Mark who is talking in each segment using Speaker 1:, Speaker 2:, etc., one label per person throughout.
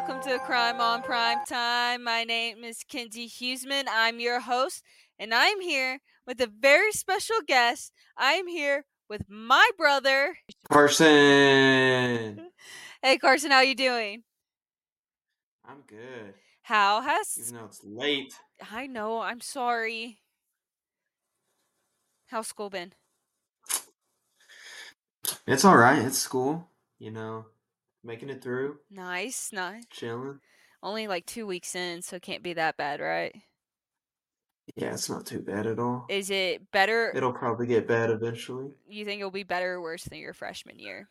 Speaker 1: welcome to Crime on Prime Time. My name is Kenzi Huseman. I'm your host, and I'm here with a very special guest. I'm here with my brother.
Speaker 2: Carson.
Speaker 1: Hey Carson, how you doing?
Speaker 2: I'm good.
Speaker 1: How has
Speaker 2: Even though it's late.
Speaker 1: I know, I'm sorry. How's school been?
Speaker 2: It's all right. It's school. You know, making it through,
Speaker 1: Nice, nice.
Speaker 2: chilling.
Speaker 1: Only like two weeks in, so it can't be that bad, right?
Speaker 2: Yeah, it's not too bad at all.
Speaker 1: Is it better?
Speaker 2: It'll probably get bad eventually.
Speaker 1: you think it'll be better or worse than your freshman year?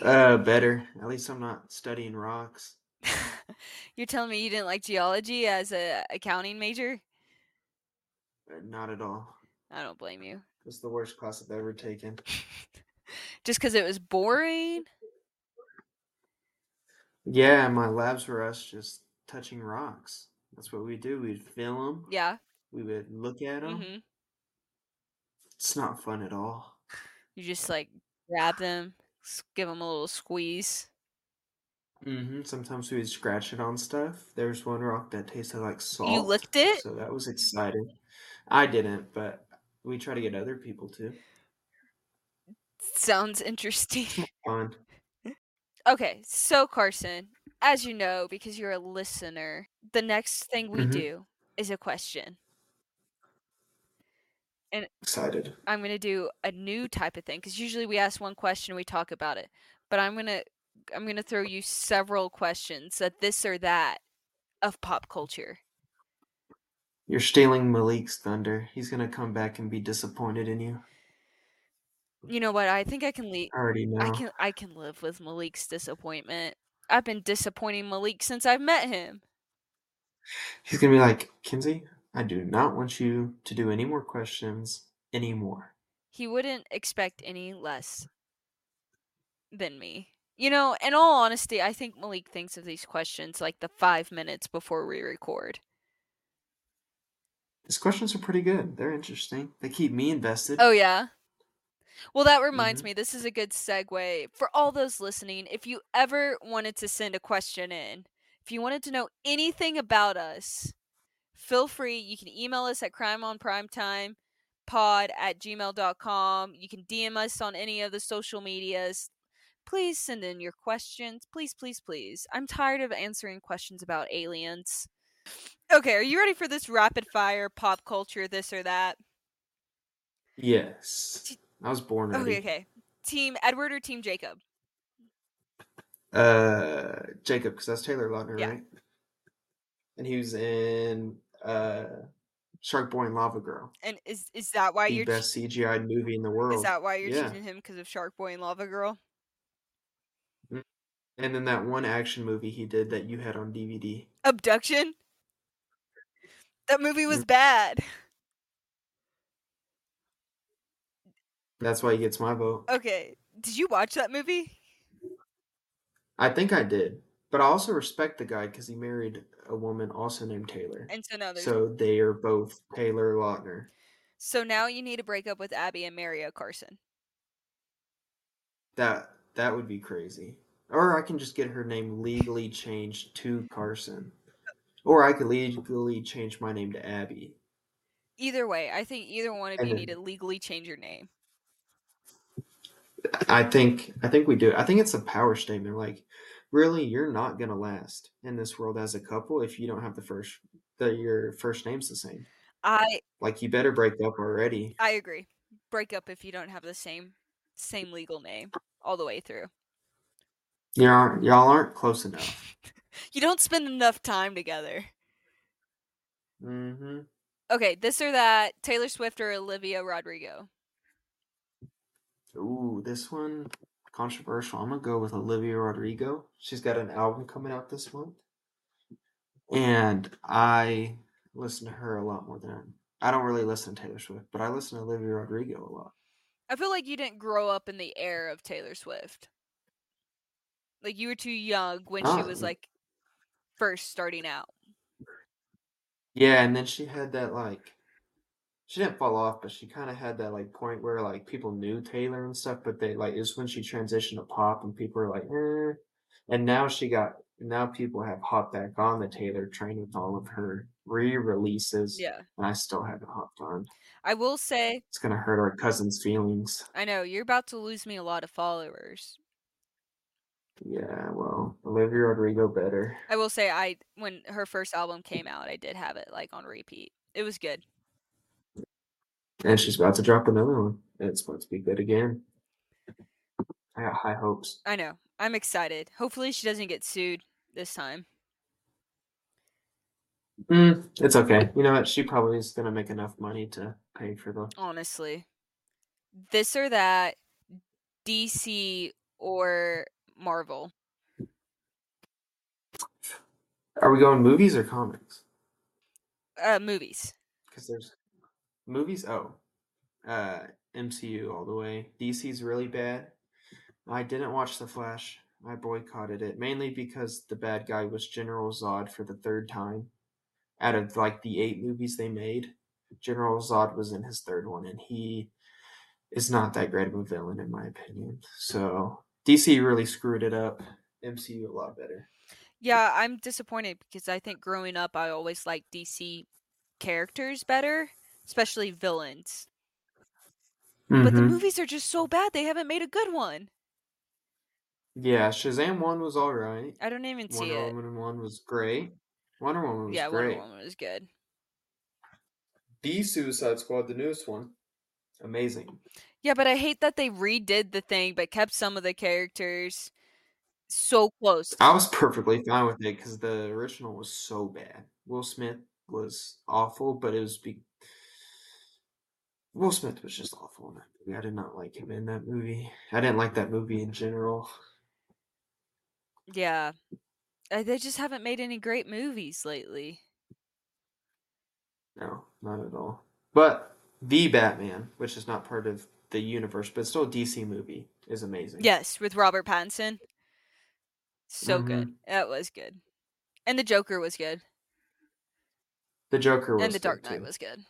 Speaker 2: Uh, better. At least I'm not studying rocks.
Speaker 1: You're telling me you didn't like geology as a accounting major?
Speaker 2: Uh, Not at all.
Speaker 1: I don't blame you.
Speaker 2: It's the worst class I've ever taken.
Speaker 1: Just because it was boring?
Speaker 2: Yeah, my labs were us just touching rocks. That's what we do. We'd film them.
Speaker 1: Yeah.
Speaker 2: We would look at them.
Speaker 1: hmm
Speaker 2: It's not fun at all.
Speaker 1: You just like grab them, give them a little squeeze.
Speaker 2: Mm-hmm. Sometimes we'd scratch it on stuff. There was one rock that tasted like salt.
Speaker 1: You licked it?
Speaker 2: So that was exciting. I didn't, but we try to get other people to.
Speaker 1: Sounds interesting.
Speaker 2: Fun.
Speaker 1: Okay, so Carson, as you know, because you're a listener, the next thing we
Speaker 2: Mhm.
Speaker 1: do is a question.
Speaker 2: And Excited.
Speaker 1: I'm going to do a new type of thing because usually we ask one question, and we talk about it. But I'm going to I'm going to throw you several questions that this or that of pop culture.
Speaker 2: You're stealing Malik's thunder. He's gonna come back and be disappointed in you.
Speaker 1: You know what? I think I can leave
Speaker 2: I already know.
Speaker 1: I can I can live with Malik's disappointment. I've been disappointing Malik since I've met him.
Speaker 2: He's gonna be like, Kenzi, I do not want you to do any more questions anymore.
Speaker 1: He wouldn't expect any less than me. You know, in all honesty, I think Malik thinks of these questions like the five minutes before we record.
Speaker 2: His questions are pretty good. They're interesting. They keep me invested.
Speaker 1: Oh yeah. Well, that reminds
Speaker 2: Mhm.
Speaker 1: me. This is a good segue for all those listening. If you ever wanted to send a question in, if you wanted to know anything about us, feel free. You can email us at crimeonprimetime pod at gmail.com. You can DM us on any of the social medias. Please send in your questions. Please, please, please. I'm tired of answering questions about aliens. Okay, are you ready for this rapid fire pop culture, this or that?
Speaker 2: Yes. I was born ready.
Speaker 1: Okay, okay. Team Edward or Team Jacob?
Speaker 2: Uh, Jacob, because that's Taylor Lautner,
Speaker 1: Yeah.
Speaker 2: right? And he was in uh, Shark Boy and Lava Girl,
Speaker 1: And is is that why
Speaker 2: the
Speaker 1: you're
Speaker 2: best CGI movie in the world.
Speaker 1: is that why you're
Speaker 2: yeah.
Speaker 1: choosing him because of Shark Boy and Lava Girl?
Speaker 2: And then that one action movie he did that you had on DVD.
Speaker 1: Abduction. That movie was
Speaker 2: Mm.
Speaker 1: bad.
Speaker 2: That's why he gets my vote.
Speaker 1: Okay, did you watch that movie?
Speaker 2: I think I did, but I also respect the guy because he married a woman also named Taylor.
Speaker 1: And so now there's
Speaker 2: So they are both Taylor Lautner.
Speaker 1: so now you need to break up with Abby and marry a Carson.
Speaker 2: That that would be crazy. Or I can just get her name legally changed to Carson. Or I could legally change my name to Abby.
Speaker 1: Either way, I think either one of
Speaker 2: And
Speaker 1: you
Speaker 2: then-
Speaker 1: need to legally change your name.
Speaker 2: I think I think we do. I think it's a power statement. Like, really, you're not gonna last in this world as a couple if you don't have the first the your first name's the same.
Speaker 1: I
Speaker 2: Like, you better break up already.
Speaker 1: I agree. Break up if you don't have the same same legal name all the way through.
Speaker 2: Y'all y'all aren't close enough.
Speaker 1: You don't spend enough time together.
Speaker 2: hmm
Speaker 1: Okay, this or that, Taylor Swift or Olivia Rodrigo.
Speaker 2: Ooh, this one controversial. I'm gonna go with Olivia Rodrigo. She's got an album coming out this month, and I listen to her a lot more than I don't really listen to Taylor Swift, but I listen to Olivia Rodrigo a lot.
Speaker 1: I feel like you didn't grow up in the era of Taylor Swift. Like you were too young when she was
Speaker 2: Oh.
Speaker 1: like first starting out.
Speaker 2: Yeah, and then she had that like she didn't fall off, but she kind of had that like point where like people knew Taylor and stuff, but they like it's when she transitioned to pop and people were like, eh. And now she got now people have hopped back on the Taylor train with all of her re-releases.
Speaker 1: Yeah.
Speaker 2: And I still haven't hopped on.
Speaker 1: I will say
Speaker 2: It's gonna hurt our cousin's feelings.
Speaker 1: I know you're about to lose me a lot of followers.
Speaker 2: Yeah, well, Olivia Rodrigo better.
Speaker 1: I will say I when her first album came out, I did have it like on repeat. It was good.
Speaker 2: And she's about to drop another one. And it's supposed to be good again. I got high hopes.
Speaker 1: I know. I'm excited. Hopefully she doesn't get sued this time.
Speaker 2: Mm, it's okay. You know what? She probably is gonna make enough money to pay for the.
Speaker 1: Honestly. This or that DC or Marvel.
Speaker 2: Are we going movies or comics?
Speaker 1: Uh movies.
Speaker 2: Because there's movies. Oh, uh, MCU all the way. DC's really bad. I didn't watch The Flash. I boycotted it mainly because the bad guy was General Zod for the third time. Out of like the eight movies they made, General Zod was in his third one, and he is not that great of a villain in my opinion. So DC really screwed it up. MCU a lot better.
Speaker 1: Yeah, I'm disappointed because I think growing up I always liked DC characters better, especially villains. But the
Speaker 2: Mhm.
Speaker 1: movies are just so bad they haven't made a good one.
Speaker 2: yeah, Shazam one was all right.
Speaker 1: I don't even see
Speaker 2: Wonder
Speaker 1: it.
Speaker 2: Woman one was great. Wonder Woman was
Speaker 1: Yeah,
Speaker 2: great.
Speaker 1: Wonder Woman was good.
Speaker 2: The Suicide Squad, the newest one, amazing.
Speaker 1: Yeah, but I hate that they redid the thing but kept some of the characters so close.
Speaker 2: I was perfectly fine with it because the original was so bad. Will Smith was awful, but it was be- Will Smith was just awful in that movie. I did not like him in that movie. I didn't like that movie in general.
Speaker 1: Yeah. Uh, They just haven't made any great movies lately.
Speaker 2: No, not at all. But the Batman, which is not part of the universe, but still a DC movie, is amazing.
Speaker 1: Yes, with Robert Pattinson. So good.
Speaker 2: Mhm.
Speaker 1: That was good. And the Joker was good.
Speaker 2: The Joker was
Speaker 1: and the Dark Knight
Speaker 2: too.
Speaker 1: was good.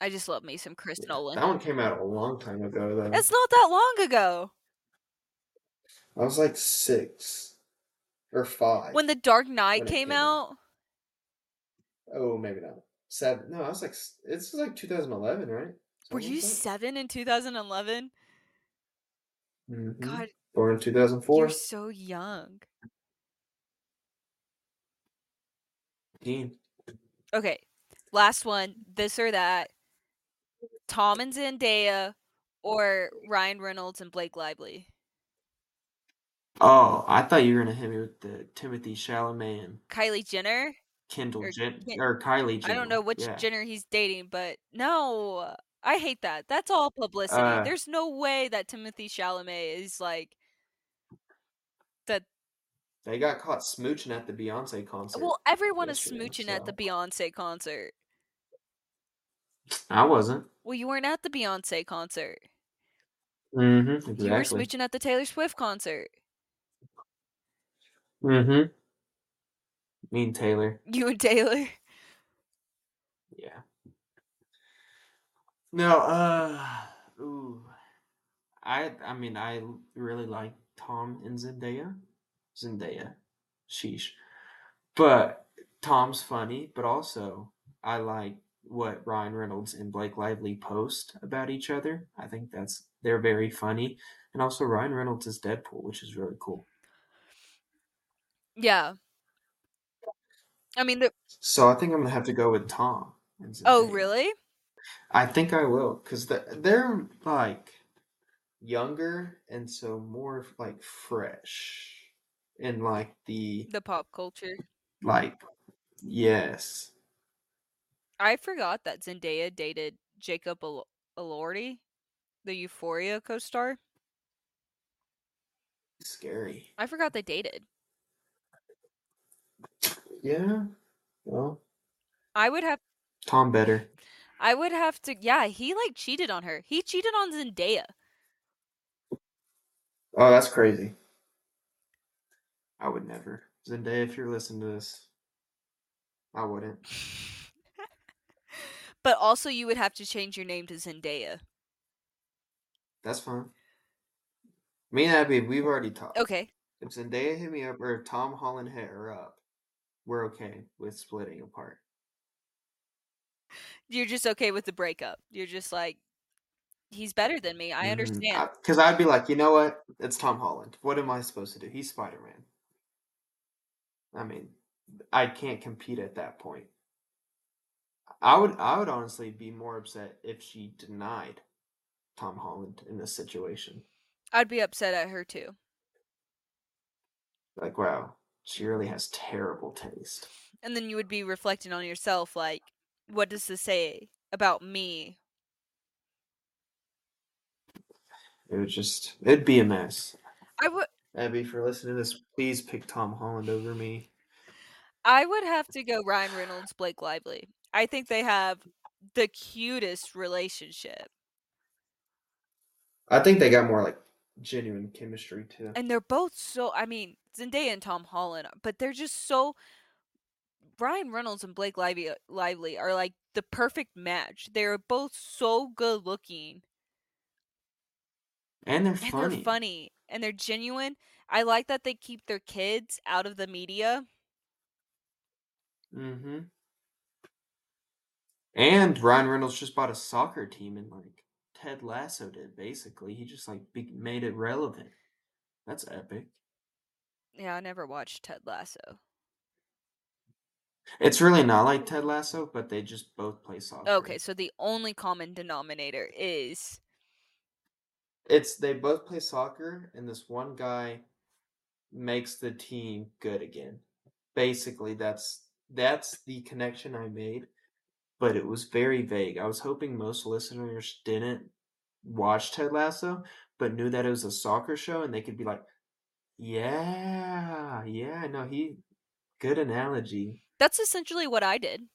Speaker 1: I just love me some Chris
Speaker 2: Yeah,
Speaker 1: Nolan.
Speaker 2: That one came out a long time ago, though.
Speaker 1: It's not that long ago.
Speaker 2: I was like six or five.
Speaker 1: When the Dark Knight came
Speaker 2: came out.
Speaker 1: out,
Speaker 2: Oh, maybe not. Seven. No, I was like, it's like 2011, right?
Speaker 1: were you seven in 2011?
Speaker 2: Mm-hmm.
Speaker 1: God,
Speaker 2: Born in 2004.
Speaker 1: you're so young.
Speaker 2: Dean.
Speaker 1: Okay, last one. This or that. Tom and Zendaya, or Ryan Reynolds and Blake Lively.
Speaker 2: Oh, I thought you were gonna hit me with the Timothée Chalamet
Speaker 1: Kylie Jenner.
Speaker 2: Kendall
Speaker 1: Or
Speaker 2: Jen
Speaker 1: Ken-
Speaker 2: or Kylie Jenner.
Speaker 1: I don't know which
Speaker 2: yeah.
Speaker 1: Jenner he's dating, but no, I hate that. That's all publicity.
Speaker 2: Uh,
Speaker 1: There's no way that Timothée Chalamet is like that.
Speaker 2: They got caught smooching at the Beyonce concert.
Speaker 1: Well, everyone is smooching at the Beyonce concert.
Speaker 2: I wasn't.
Speaker 1: Well, you weren't at the Beyonce concert.
Speaker 2: Mm-hmm.
Speaker 1: You were
Speaker 2: Exactly.
Speaker 1: smooching at the Taylor Swift concert.
Speaker 2: Mm-hmm. Me and Taylor.
Speaker 1: You and Taylor.
Speaker 2: Yeah. No, uh ooh. I I mean I really like Tom and Zendaya. Zendaya. Sheesh. But Tom's funny, but also I like what Ryan Reynolds and Blake Lively post about each other. I think that's they're very funny. And also Ryan Reynolds is Deadpool, which is really cool.
Speaker 1: Yeah. I mean, the,
Speaker 2: So I think I'm gonna have to go with Tom.
Speaker 1: oh really?
Speaker 2: I think I will, because they're like younger and so more like fresh in like the
Speaker 1: The pop culture.
Speaker 2: like yes.
Speaker 1: I forgot that Zendaya dated Jacob El- Elordi, the Euphoria co-star.
Speaker 2: Scary.
Speaker 1: I forgot they dated.
Speaker 2: Yeah. Well,
Speaker 1: I would have
Speaker 2: Tom better.
Speaker 1: I would have to yeah, he like cheated on her. He cheated on Zendaya.
Speaker 2: Oh, that's crazy. I would never. Zendaya, if you're listening to this, I wouldn't.
Speaker 1: but also you would have to change your name to Zendaya.
Speaker 2: That's fine. Me and Abby, we've already talked.
Speaker 1: Okay.
Speaker 2: if Zendaya hit me up or if Tom Holland hit her up, we're okay with splitting apart.
Speaker 1: You're just okay with the breakup. You're just like, he's better than me. I
Speaker 2: Mhm.
Speaker 1: understand.
Speaker 2: Because I'd be like, you know what? It's Tom Holland. What am I supposed to do? He's Spider Man. I mean, I can't compete at that point. I would, I would honestly be more upset if she denied Tom Holland in this situation.
Speaker 1: I'd be upset at her too.
Speaker 2: Like, wow, she really has terrible taste.
Speaker 1: And then you would be reflecting on yourself like, what does this say about me?
Speaker 2: It would just, it'd be a mess.
Speaker 1: I would
Speaker 2: Abby, for listening to this, please pick Tom Holland over me.
Speaker 1: I would have to go Ryan Reynolds, Blake Lively. I think they have the cutest relationship.
Speaker 2: I think they got more like genuine chemistry too.
Speaker 1: And they're both so I mean, Zendaya and Tom Holland, but they're just so Ryan Reynolds and Blake Lively, Lively are like the perfect match. They're both so good looking
Speaker 2: And they're
Speaker 1: and
Speaker 2: funny.
Speaker 1: they're funny and they're genuine. I like that they keep their kids out of the media.
Speaker 2: Mm-hmm. And Ryan Reynolds just bought a soccer team, and like Ted Lasso did, basically, he just like be- made it relevant. That's epic.
Speaker 1: Yeah, I never watched Ted Lasso.
Speaker 2: It's really not like Ted Lasso, but they just both play soccer.
Speaker 1: Okay, so the only common denominator is
Speaker 2: It's they both play soccer, and this one guy makes the team good again. Basically, that's that's the connection I made, but it was very vague. I was hoping most listeners didn't watch Ted Lasso, but knew that it was a soccer show, and they could be like, "Yeah, yeah, no, he good analogy."
Speaker 1: that's essentially what I did.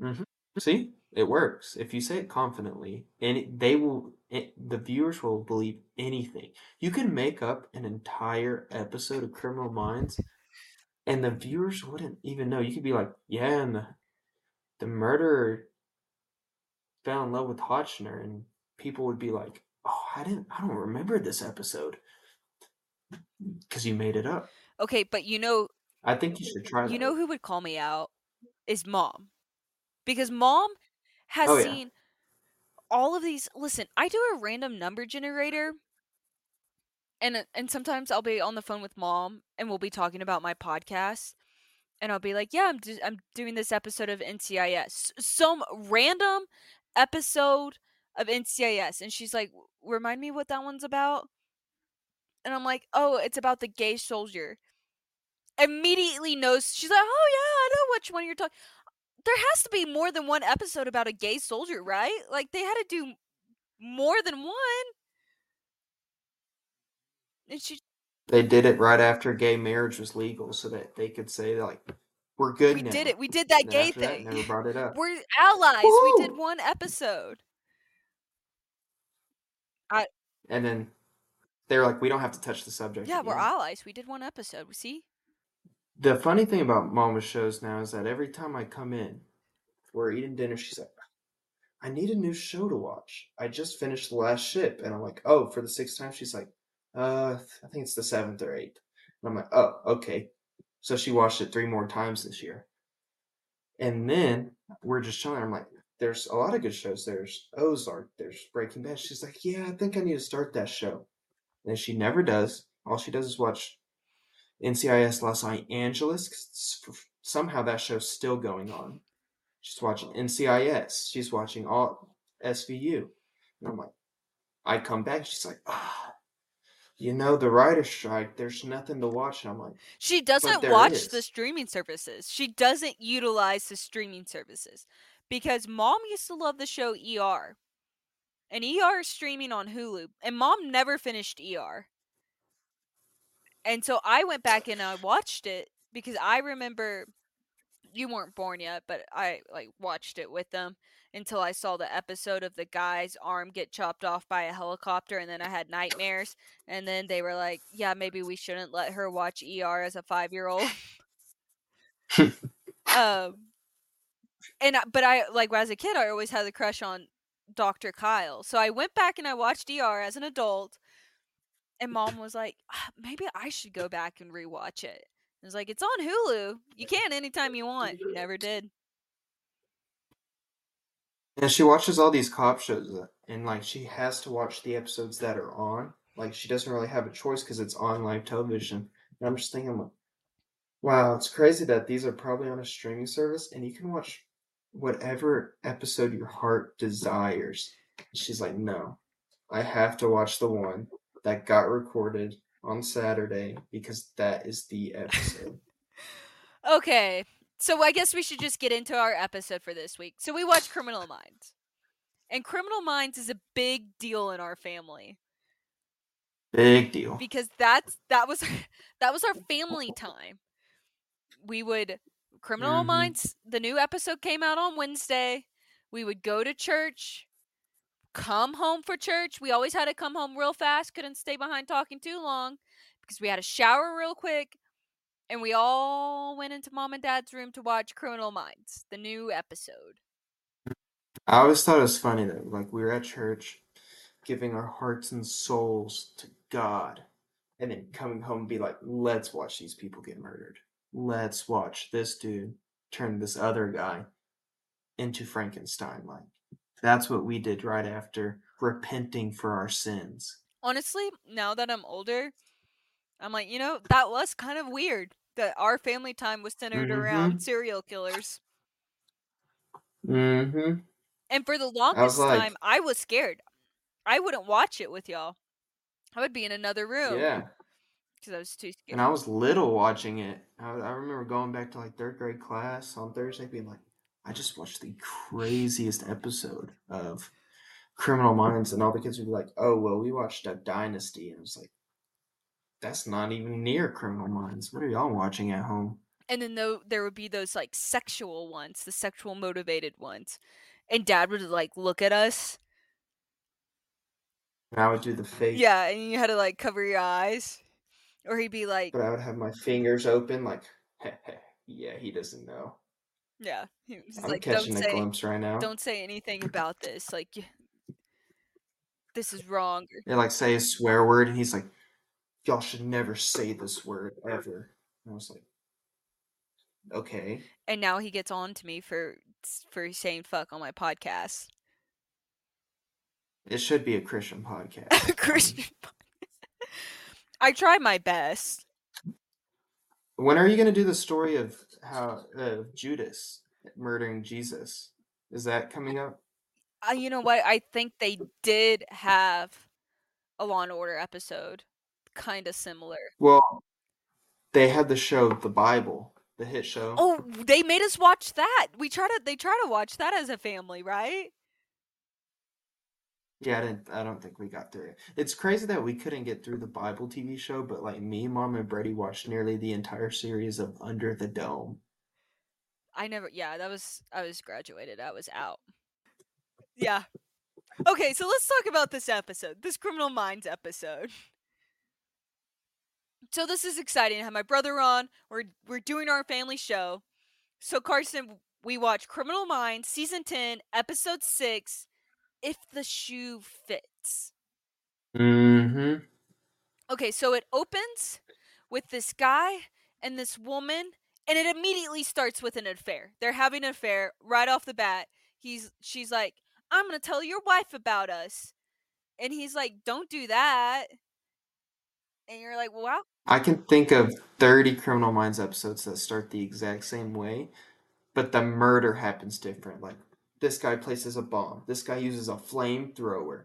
Speaker 2: hmm See, it works. If you say it confidently, and they will, it, the viewers will believe anything. You can make up an entire episode of Criminal Minds, and the viewers wouldn't even know. You could be like, "Yeah, and the, the murderer fell in love with Hotchner," and people would be like, "Oh, I didn't, I don't remember this episode," because you made it up.
Speaker 1: Okay, but you know
Speaker 2: I think you should try that.
Speaker 1: you know who would call me out is mom. Because mom has
Speaker 2: Oh, yeah.
Speaker 1: seen all of these listen, I do a random number generator and uh, and sometimes I'll be on the phone with mom and we'll be talking about my podcast and I'll be like, "Yeah, I'm do- I'm doing this episode of NCIS." Some random episode of NCIS and she's like, "Remind me what that one's about?" And I'm like, "Oh, it's about the gay soldier." Immediately knows she's like, "Oh yeah, I know which one you're talking." There has to be more than one episode about a gay soldier, right? Like they had to do more than one. And she
Speaker 2: They did it right after gay marriage was legal, so that they could say like, "We're good
Speaker 1: we
Speaker 2: now."
Speaker 1: did it. We did that
Speaker 2: And
Speaker 1: gay
Speaker 2: after that,
Speaker 1: thing.
Speaker 2: never brought it up.
Speaker 1: We're allies. We did
Speaker 2: Woo!
Speaker 1: one episode.
Speaker 2: And then they were like, "We don't have to touch the subject."
Speaker 1: Yeah, we're
Speaker 2: again."
Speaker 1: allies. We did one episode. We see?
Speaker 2: The funny thing about Mama's shows now is that every time I come in, we're eating dinner. She's like, "I need a new show to watch. I just finished the last ship," and I'm like, "Oh, for the sixth time?" She's like, "Uh, I think it's the seventh or eighth. And I'm like, "Oh, okay." So she watched it three more times this year. And then we're just chilling. I'm like, "There's a lot of good shows. There's Ozark. There's Breaking Bad." She's like, "Yeah, I think I need to start that show." And she never does. All she does is watch NCIS Los Angeles. Somehow that show's still going on. She's watching NCIS. She's watching all SVU. And I'm like, I come back. She's like, ah, you know, the writer's strike. There's nothing to watch. And I'm like,
Speaker 1: She doesn't watch the streaming services. She doesn't utilize the streaming services because mom used to love the show ER. And ER is streaming on Hulu. And mom never finished ER. And so I went back and I watched it because I remember you weren't born yet, but I like watched it with them until I saw the episode of the guy's arm get chopped off by a helicopter and then I had nightmares and then they were like, "Yeah, maybe we shouldn't let her watch ER as a 5-year-old." um and I, but I like as a kid I always had a crush on Dr. Kyle. So I went back and I watched ER as an adult and mom was like, "Ah, maybe I should go back and rewatch it. I was like, it's on Hulu. You can anytime you want. Never did.
Speaker 2: And she watches all these cop shows, uh, and like she has to watch the episodes that are on. Like she doesn't really have a choice because it's on live television. And I'm just thinking, like, wow, it's crazy that these are probably on a streaming service, and you can watch whatever episode your heart desires. She's like, no, I have to watch the one that got recorded on Saturday because that is the episode.
Speaker 1: Okay. So I guess we should just get into our episode for this week. So we watched Criminal Minds. And Criminal Minds is a big deal in our family
Speaker 2: Big deal.
Speaker 1: because that's that was that was our family time. We would Criminal
Speaker 2: Mhm.
Speaker 1: Minds the new episode came out on Wednesday. We would go to church, come home for church. We always had to come home real fast, couldn't stay behind talking too long because we had to shower real quick. And we all went into mom and dad's room to watch Criminal Minds, the new episode.
Speaker 2: I always thought it was funny that like we were at church, giving our hearts and souls to God, and then coming home and be like, "Let's watch these people get murdered. Let's watch this dude turn this other guy into Frankenstein." Like that's what we did right after repenting for our sins.
Speaker 1: Honestly, now that I'm older, I'm like, you know, that was kind of weird that our family time was centered around serial killers.
Speaker 2: Mm-hmm.
Speaker 1: And for the longest
Speaker 2: like-
Speaker 1: time, I was scared. I wouldn't watch it with y'all. I would be in another room
Speaker 2: Yeah.
Speaker 1: because I was too scared.
Speaker 2: And I was little watching it. I, I remember going back to like third grade class on Thursday, being like, I just watched the craziest episode of Criminal Minds, and all the kids would be like, "Oh, well, we watched a Dynasty," and I was like, "That's not even near Criminal Minds. What are y'all watching at home?"
Speaker 1: and then though there would be those like sexual ones, the sexual motivated ones, and Dad would like look at us.
Speaker 2: And I would do the face.
Speaker 1: Yeah, and you had to like cover your eyes, or he'd be like,
Speaker 2: but I would have my fingers open, like, "Yeah, he doesn't know."
Speaker 1: yeah, he was
Speaker 2: I'm
Speaker 1: like, don't
Speaker 2: catching a
Speaker 1: say,
Speaker 2: glimpse right now.
Speaker 1: don't say anything about this. Like, this is wrong.
Speaker 2: They like say a swear word, and he's like, "Y'all should never say this word ever." And I was like, "Okay."
Speaker 1: And now he gets on to me for for saying fuck on my podcast.
Speaker 2: It should be a Christian podcast.
Speaker 1: Christian. I tried my best.
Speaker 2: When are you going to do the story of how uh, Judas murdering Jesus? Is that coming up?
Speaker 1: Uh, you know what? I think they did have a Law and Order episode, kind of similar.
Speaker 2: Well, they had the show The Bible, the hit show.
Speaker 1: Oh, they made us watch that. We try to. They try to watch that as a family, right?
Speaker 2: Yeah, I didn't. I don't think we got through it. It's crazy that we couldn't get through the Bible TV show, but like me, mom, and Brady watched nearly the entire series of Under the Dome.
Speaker 1: I never. Yeah, that was. I was graduated. I was out. Yeah. Okay, so let's talk about this episode, this Criminal Minds episode. So this is exciting. I have my brother on. We're we're doing our family show. So Carson, we watch Criminal Minds season ten, episode six. If the shoe fits.
Speaker 2: Mm-hmm.
Speaker 1: Okay, so it opens with this guy and this woman, and it immediately starts with an affair. They're having an affair right off the bat. He's she's like, I'm gonna tell your wife about us. And he's like, Don't do that. And you're like, Wow.
Speaker 2: I can think of 30 Criminal Minds episodes that start the exact same way, but the murder happens different. Like, this guy places a bomb, this guy uses a flamethrower.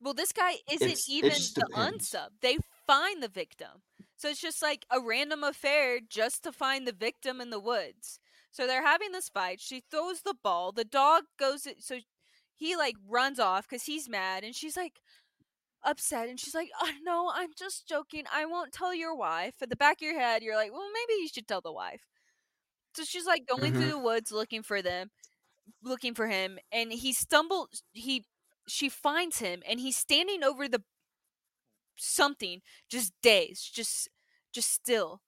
Speaker 1: Well, this guy isn't
Speaker 2: It's-
Speaker 1: even the
Speaker 2: depends.
Speaker 1: unsub. They find the victim. So it's just like a random affair just to find the victim in the woods. So they're having this fight. She throws the ball. The dog goes. So he like runs off because he's mad, and she's like upset, and she's like, "Oh no, I'm just joking. I won't tell your wife." At the back of your head, you're like, "Well, maybe you should tell the wife." So she's like going through
Speaker 2: Mhm.
Speaker 1: the woods looking for them, looking for him, and he stumbles. He she finds him, and he's standing over the something, just dazed, just just still.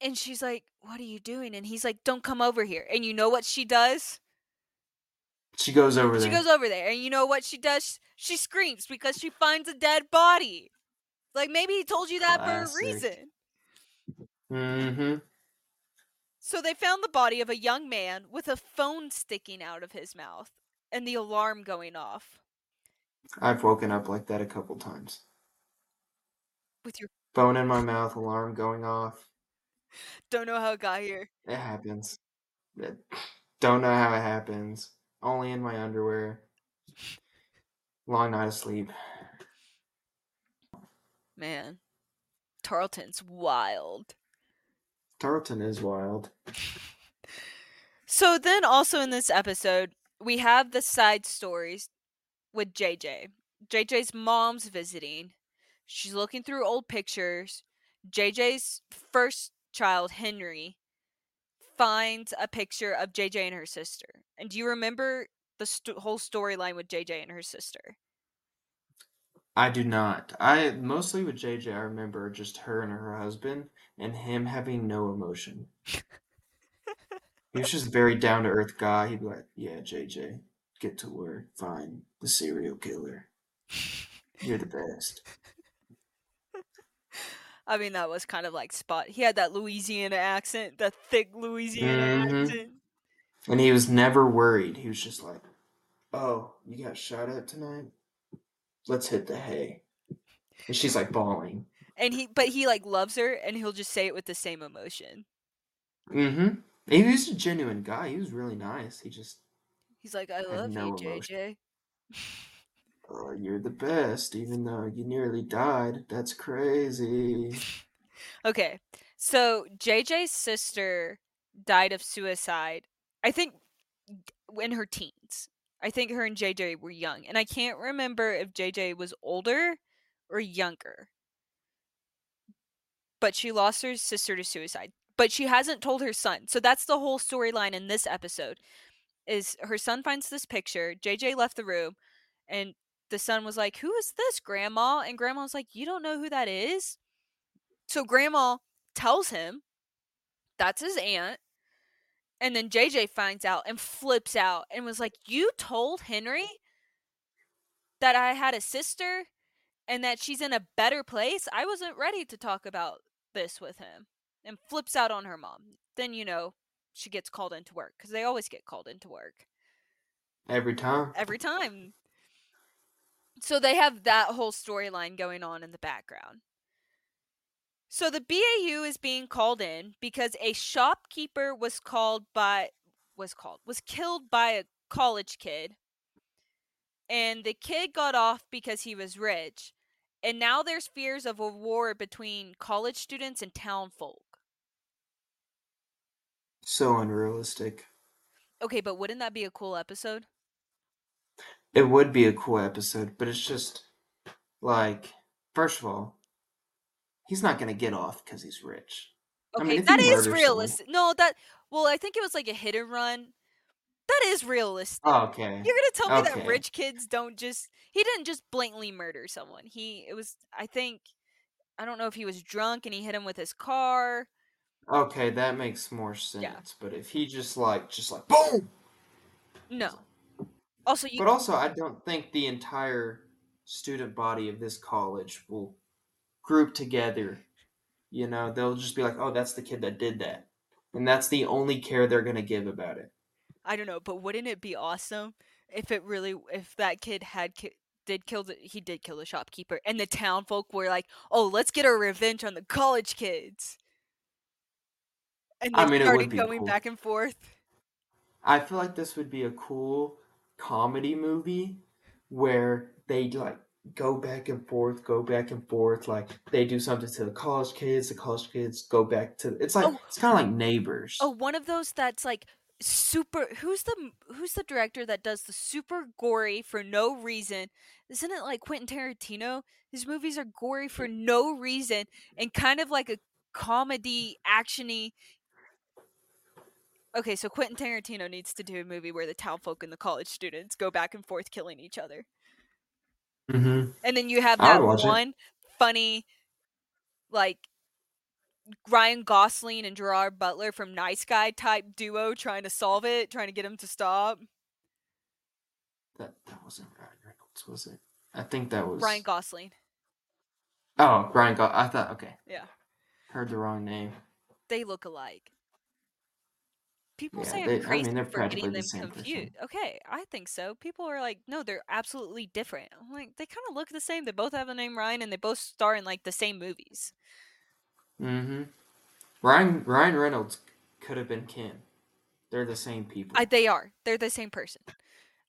Speaker 1: And she's like, "What are you doing?" And he's like, "Don't come over here." And you know what she does?
Speaker 2: She goes over
Speaker 1: She
Speaker 2: there.
Speaker 1: She goes over there, and you know what she does? She screams because she finds a dead body. Like maybe he told you that for a reason.
Speaker 2: Mm-hmm.
Speaker 1: So they found the body of a young man with a phone sticking out of his mouth and the alarm going off.
Speaker 2: I've woken up like that a couple times.
Speaker 1: With your
Speaker 2: Phone in my mouth, alarm going off.
Speaker 1: don't know how it got here.
Speaker 2: It happens. Don't know how it happens. Only in my underwear. Long night of sleep.
Speaker 1: Man. Tarleton's wild.
Speaker 2: Tarleton is wild.
Speaker 1: So then also in this episode, we have the side stories with JJ. JJ's mom's visiting. She's looking through old pictures. JJ's first child, Henry, finds a picture of JJ and her sister. And do you remember the st- whole storyline with JJ and her sister?
Speaker 2: I do not. I mostly with JJ, I remember just her and her husband and him having no emotion. he was just a very down to earth guy. He'd be like, Yeah, JJ, get to work. Find the serial killer. You're the best.
Speaker 1: I mean, that was kind of like Spot. He had that Louisiana accent, that thick Louisiana
Speaker 2: Mhm.
Speaker 1: accent.
Speaker 2: And he was never worried. He was just like, Oh, you got shot at tonight? Let's hit the hay. And she's like bawling.
Speaker 1: And he, but he like loves her, and he'll just say it with the same emotion.
Speaker 2: Mm-hmm. He was a genuine guy. He was really nice. He just,
Speaker 1: He's like, I love
Speaker 2: no
Speaker 1: you,
Speaker 2: emotion.
Speaker 1: JJ.
Speaker 2: oh, you're the best, even though you nearly died. That's crazy.
Speaker 1: Okay, so JJ's sister died of suicide. I think in her teens. I think her and JJ were young, and I can't remember if JJ was older or younger. But she lost her sister to suicide. But she hasn't told her son. So that's the whole storyline in this episode. Is her son finds this picture, JJ left the room, and the son was like, "Who is this, grandma?" And grandma was like, "You don't know who that is?" So grandma tells him that's his aunt. And then JJ finds out and flips out and was like, You told Henry that I had a sister and that she's in a better place? I wasn't ready to talk about this with him. And flips out on her mom. Then, you know, she gets called into work because they always get called into work
Speaker 2: Every time.
Speaker 1: every time. So they have that whole storyline going on in the background. So the BAU is being called in because a shopkeeper was called by was called was killed by a college kid. And the kid got off because he was rich. And now there's fears of a war between college students and town folk.
Speaker 2: So unrealistic.
Speaker 1: Okay, but wouldn't that be a cool episode?
Speaker 2: It would be a cool episode, but it's just like, first of all, he's not gonna get off because he's rich. I
Speaker 1: Okay,
Speaker 2: mean, if
Speaker 1: that is realistic. No, that well, I think it was like a hit and run. That is realistic.
Speaker 2: Oh, okay.
Speaker 1: You're gonna tell me that rich kids don't just he didn't just blatantly murder someone. He it was I think I don't know if he was drunk and he hit him with his car.
Speaker 2: Okay, that makes more sense. But if he just like, just like, boom.
Speaker 1: No. Also you
Speaker 2: But also, I don't think the entire student body of this college will group together. You know, they'll just be like, "Oh, that's the kid that did that," and that's the only care they're gonna give about it.
Speaker 1: I don't know, but wouldn't it be awesome if it really if that kid had ki- did kill the he did kill the shopkeeper and the town folk were like, "Oh, let's get our revenge on the college kids." And they
Speaker 2: I mean, it would
Speaker 1: started
Speaker 2: be
Speaker 1: going
Speaker 2: cool.
Speaker 1: back and forth.
Speaker 2: I feel like this would be a cool comedy movie where they like go back and forth, go back and forth. Like they do something to the college kids, the college kids go back to. It's like
Speaker 1: Oh.
Speaker 2: it's kind of like Neighbors.
Speaker 1: Oh, one of those that's like super who's the who's the director that does the super gory for no reason isn't it like quentin tarantino his movies are gory for no reason and kind of like a comedy actiony okay so quentin tarantino needs to do a movie where the townfolk and the college students go back and forth killing each other
Speaker 2: hmm
Speaker 1: and then you have that
Speaker 2: watch it.
Speaker 1: one funny like Ryan Gosling and Gerard Butler from Nice Guy type duo trying to solve it, trying to get him to stop.
Speaker 2: That that wasn't Ryan Reynolds, was it? I think that was
Speaker 1: Ryan Gosling.
Speaker 2: Oh, Ryan Gosling. I thought okay.
Speaker 1: Yeah.
Speaker 2: Heard the wrong name.
Speaker 1: They look alike. People
Speaker 2: Yeah,
Speaker 1: say
Speaker 2: they- I
Speaker 1: I'm crazy
Speaker 2: mean, they're
Speaker 1: for
Speaker 2: practically
Speaker 1: getting
Speaker 2: the
Speaker 1: them
Speaker 2: same person.
Speaker 1: confused. Okay, I think so. People are like, no, they're absolutely different. I'm like, they kind of look the same. They both have the name Ryan, and they both star in like the same movies.
Speaker 2: Mm-hmm. Ryan Ryan Reynolds could have been Ken. They're the same people.
Speaker 1: I, they are. They're the same person.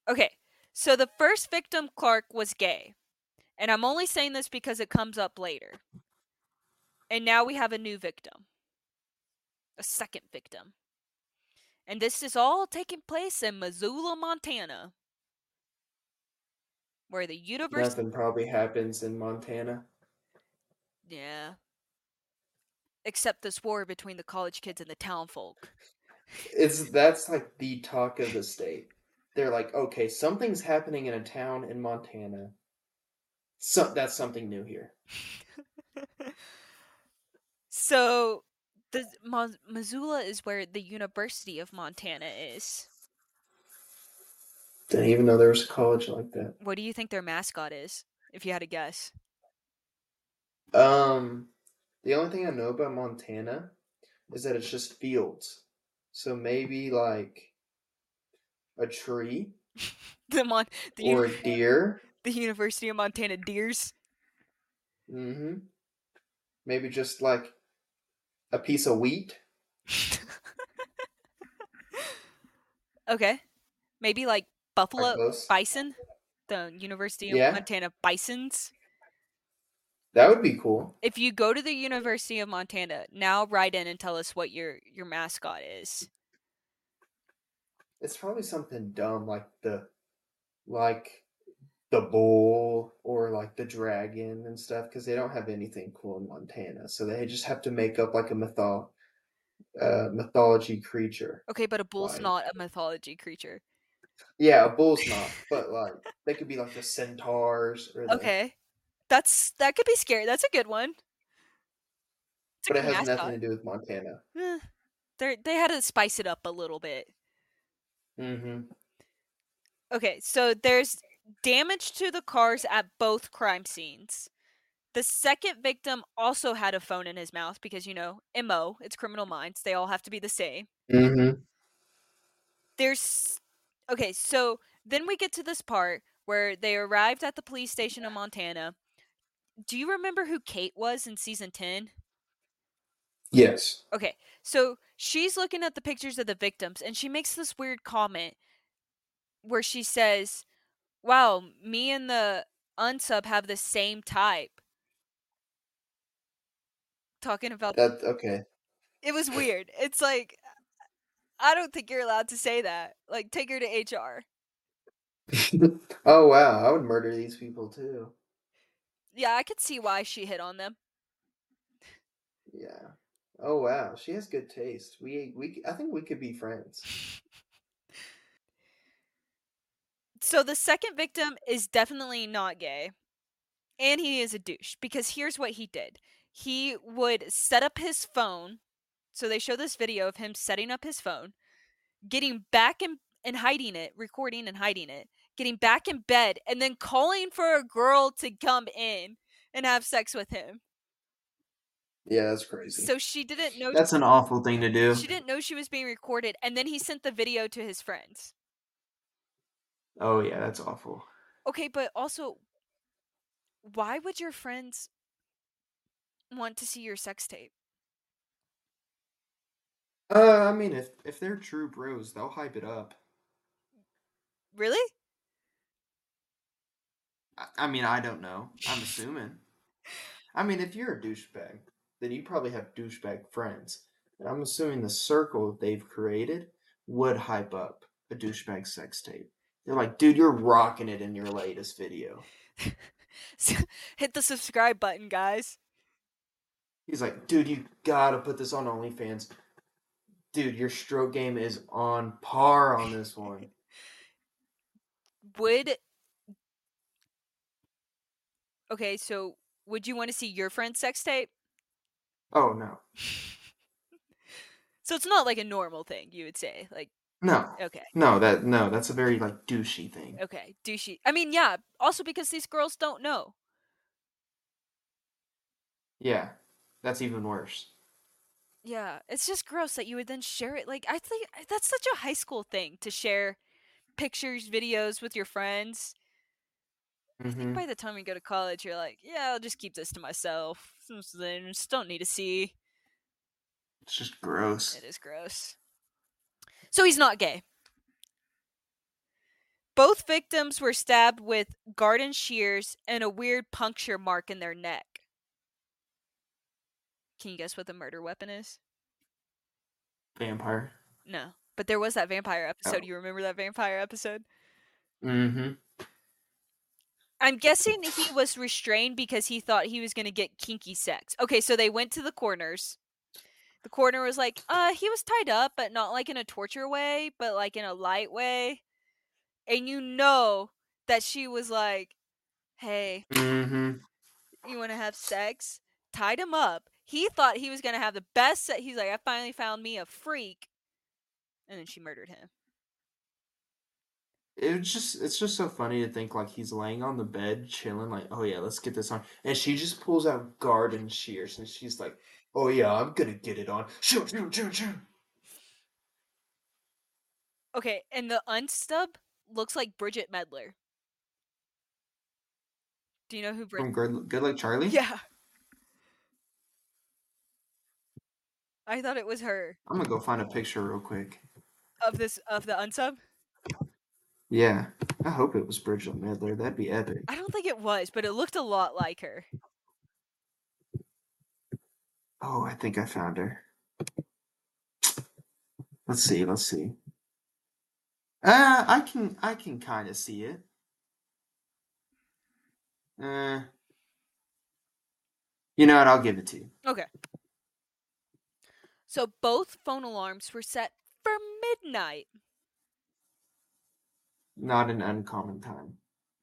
Speaker 1: Okay, so the first victim, Clark, was gay. And I'm only saying this because it comes up later. And now we have a new victim, a second victim. And this is all taking place in Missoula, Montana, where the university.
Speaker 2: Nothing probably happens in Montana.
Speaker 1: Yeah. Except this war between the college kids and the town folk.
Speaker 2: It's that's like the talk of the state. They're like, okay, something's happening in a town in Montana. So that's something new here.
Speaker 1: so, the Mo- Missoula is where the University of Montana is.
Speaker 2: Didn't even know there was a college like that.
Speaker 1: What do you think their mascot is? If you had to guess.
Speaker 2: Um, the only thing I know about Montana is that it's just fields. So maybe like a tree
Speaker 1: The Mon- the,
Speaker 2: or
Speaker 1: uni-
Speaker 2: a deer.
Speaker 1: the University of Montana Deers.
Speaker 2: Mm-hmm. Maybe just like a piece of wheat.
Speaker 1: okay. Maybe like Buffalo. Bison, the University of
Speaker 2: Yeah.
Speaker 1: Montana Bisons.
Speaker 2: That would be cool.
Speaker 1: If you go to the University of Montana, now write in and tell us what your your mascot is.
Speaker 2: It's probably something dumb like the like the bull or like the dragon and stuff because they don't have anything cool in Montana. So they just have to make up like a mytho- uh, mythology creature.
Speaker 1: Okay, but a bull's
Speaker 2: Like-
Speaker 1: not a mythology creature.
Speaker 2: Yeah, a bull's not, but like they could be like the centaurs or the,
Speaker 1: Okay. That's that could be scary. That's a good one. It's
Speaker 2: but it has
Speaker 1: mascot.
Speaker 2: nothing to do with Montana.
Speaker 1: Eh, they they had to spice it up a little bit.
Speaker 2: Mm-hmm.
Speaker 1: Okay, so there's damage to the cars at both crime scenes. The second victim also had a phone in his mouth because you know, MO, it's criminal minds. They all have to be the same.
Speaker 2: Mm-hmm.
Speaker 1: There's Okay, so then we get to this part where they arrived at the police station in Montana. Do you remember who Kate was in season 10?
Speaker 2: Yes.
Speaker 1: Okay, so she's looking at the pictures of the victims and she makes this weird comment where she says, Wow, me and the unsub have the same type. Talking about
Speaker 2: That okay.
Speaker 1: it was weird. It's like, I don't think you're allowed to say that. Like, take her to HR.
Speaker 2: oh wow, I would murder these people too.
Speaker 1: Yeah, I could see why she hit on them.
Speaker 2: Yeah. Oh wow, she has good taste. We we I think we could be friends.
Speaker 1: So the second victim is definitely not gay. And he is a douche because here's what he did. He would set up his phone. So they show this video of him setting up his phone, getting back in and hiding it, recording and hiding it, getting back in bed, and then calling for a girl to come in and have sex with him.
Speaker 2: Yeah, that's crazy.
Speaker 1: So she didn't know
Speaker 2: that's an awful thing to do.
Speaker 1: she didn't know she was being recorded, and then he sent the video to his friends.
Speaker 2: Oh yeah, that's awful.
Speaker 1: Okay, but also, why would your friends want to see your sex tape?
Speaker 2: Uh, I mean, if if they're true bros, they'll hype it up.
Speaker 1: Really?
Speaker 2: I, I mean, I don't know. I'm assuming. I mean, if you're a douchebag, then you probably have douchebag friends. And I'm assuming the circle they've created would hype up a douchebag sex tape. They're like, dude, you're rocking it in your latest video.
Speaker 1: Hit the subscribe button, guys.
Speaker 2: He's like, dude, you gotta put this on OnlyFans. Dude, your stroke game is on par on this one.
Speaker 1: Would Okay, so would you want to see your friend's sex tape?
Speaker 2: Oh no,
Speaker 1: So it's not like a normal thing, you would say. Like,
Speaker 2: no,
Speaker 1: okay,
Speaker 2: no. That no, that's a very like douchey thing.
Speaker 1: okay, douchey. I mean, yeah, also because these girls don't know.
Speaker 2: Yeah, that's even worse.
Speaker 1: Yeah, it's just gross that you would then share it. Like I think that's such a high school thing to share pictures, videos with your friends. I think
Speaker 2: hmm
Speaker 1: by the time you go to college, you're like, yeah, I'll just keep this to myself. Then just don't need to see.
Speaker 2: It's just gross.
Speaker 1: It is gross. So he's not gay. Both victims were stabbed with garden shears and a weird puncture mark in their neck. Can you guess what the murder weapon is?
Speaker 2: Vampire.
Speaker 1: No. But there was that vampire episode.
Speaker 2: Oh.
Speaker 1: You remember that vampire episode?
Speaker 2: Mm-hmm.
Speaker 1: I'm guessing he was restrained because he thought he was going to get kinky sex. Okay, so they went to the corners. The coroner was like, uh, he was tied up, but not like in a torture way, but like in a light way. And you know that she was like, hey,
Speaker 2: Mm-hmm.
Speaker 1: you want to have sex? Tied him up. He thought he was going to have the best sex. He's like, I finally found me a freak. And then she murdered him.
Speaker 2: It's just it's just so funny to think like he's laying on the bed chilling like oh yeah let's get this on and she just pulls out garden shears and she's like oh yeah I'm gonna get it on shoo shoo shoo shoo
Speaker 1: Okay, and the unsub looks like Bridgit Mendler. Do you know who Bridget?
Speaker 2: from good good like Charlie
Speaker 1: Yeah. I thought it was her
Speaker 2: I'm gonna go find a picture real quick
Speaker 1: of this of the unsub.
Speaker 2: yeah I hope it was Bridgit Mendler that'd be epic
Speaker 1: I don't think it was, but it looked a lot like her.
Speaker 2: Oh I think I found her let's see let's see uh I can I can kind of see it uh you know what I'll give it to you
Speaker 1: Okay. So both phone alarms were set for midnight.
Speaker 2: not an uncommon time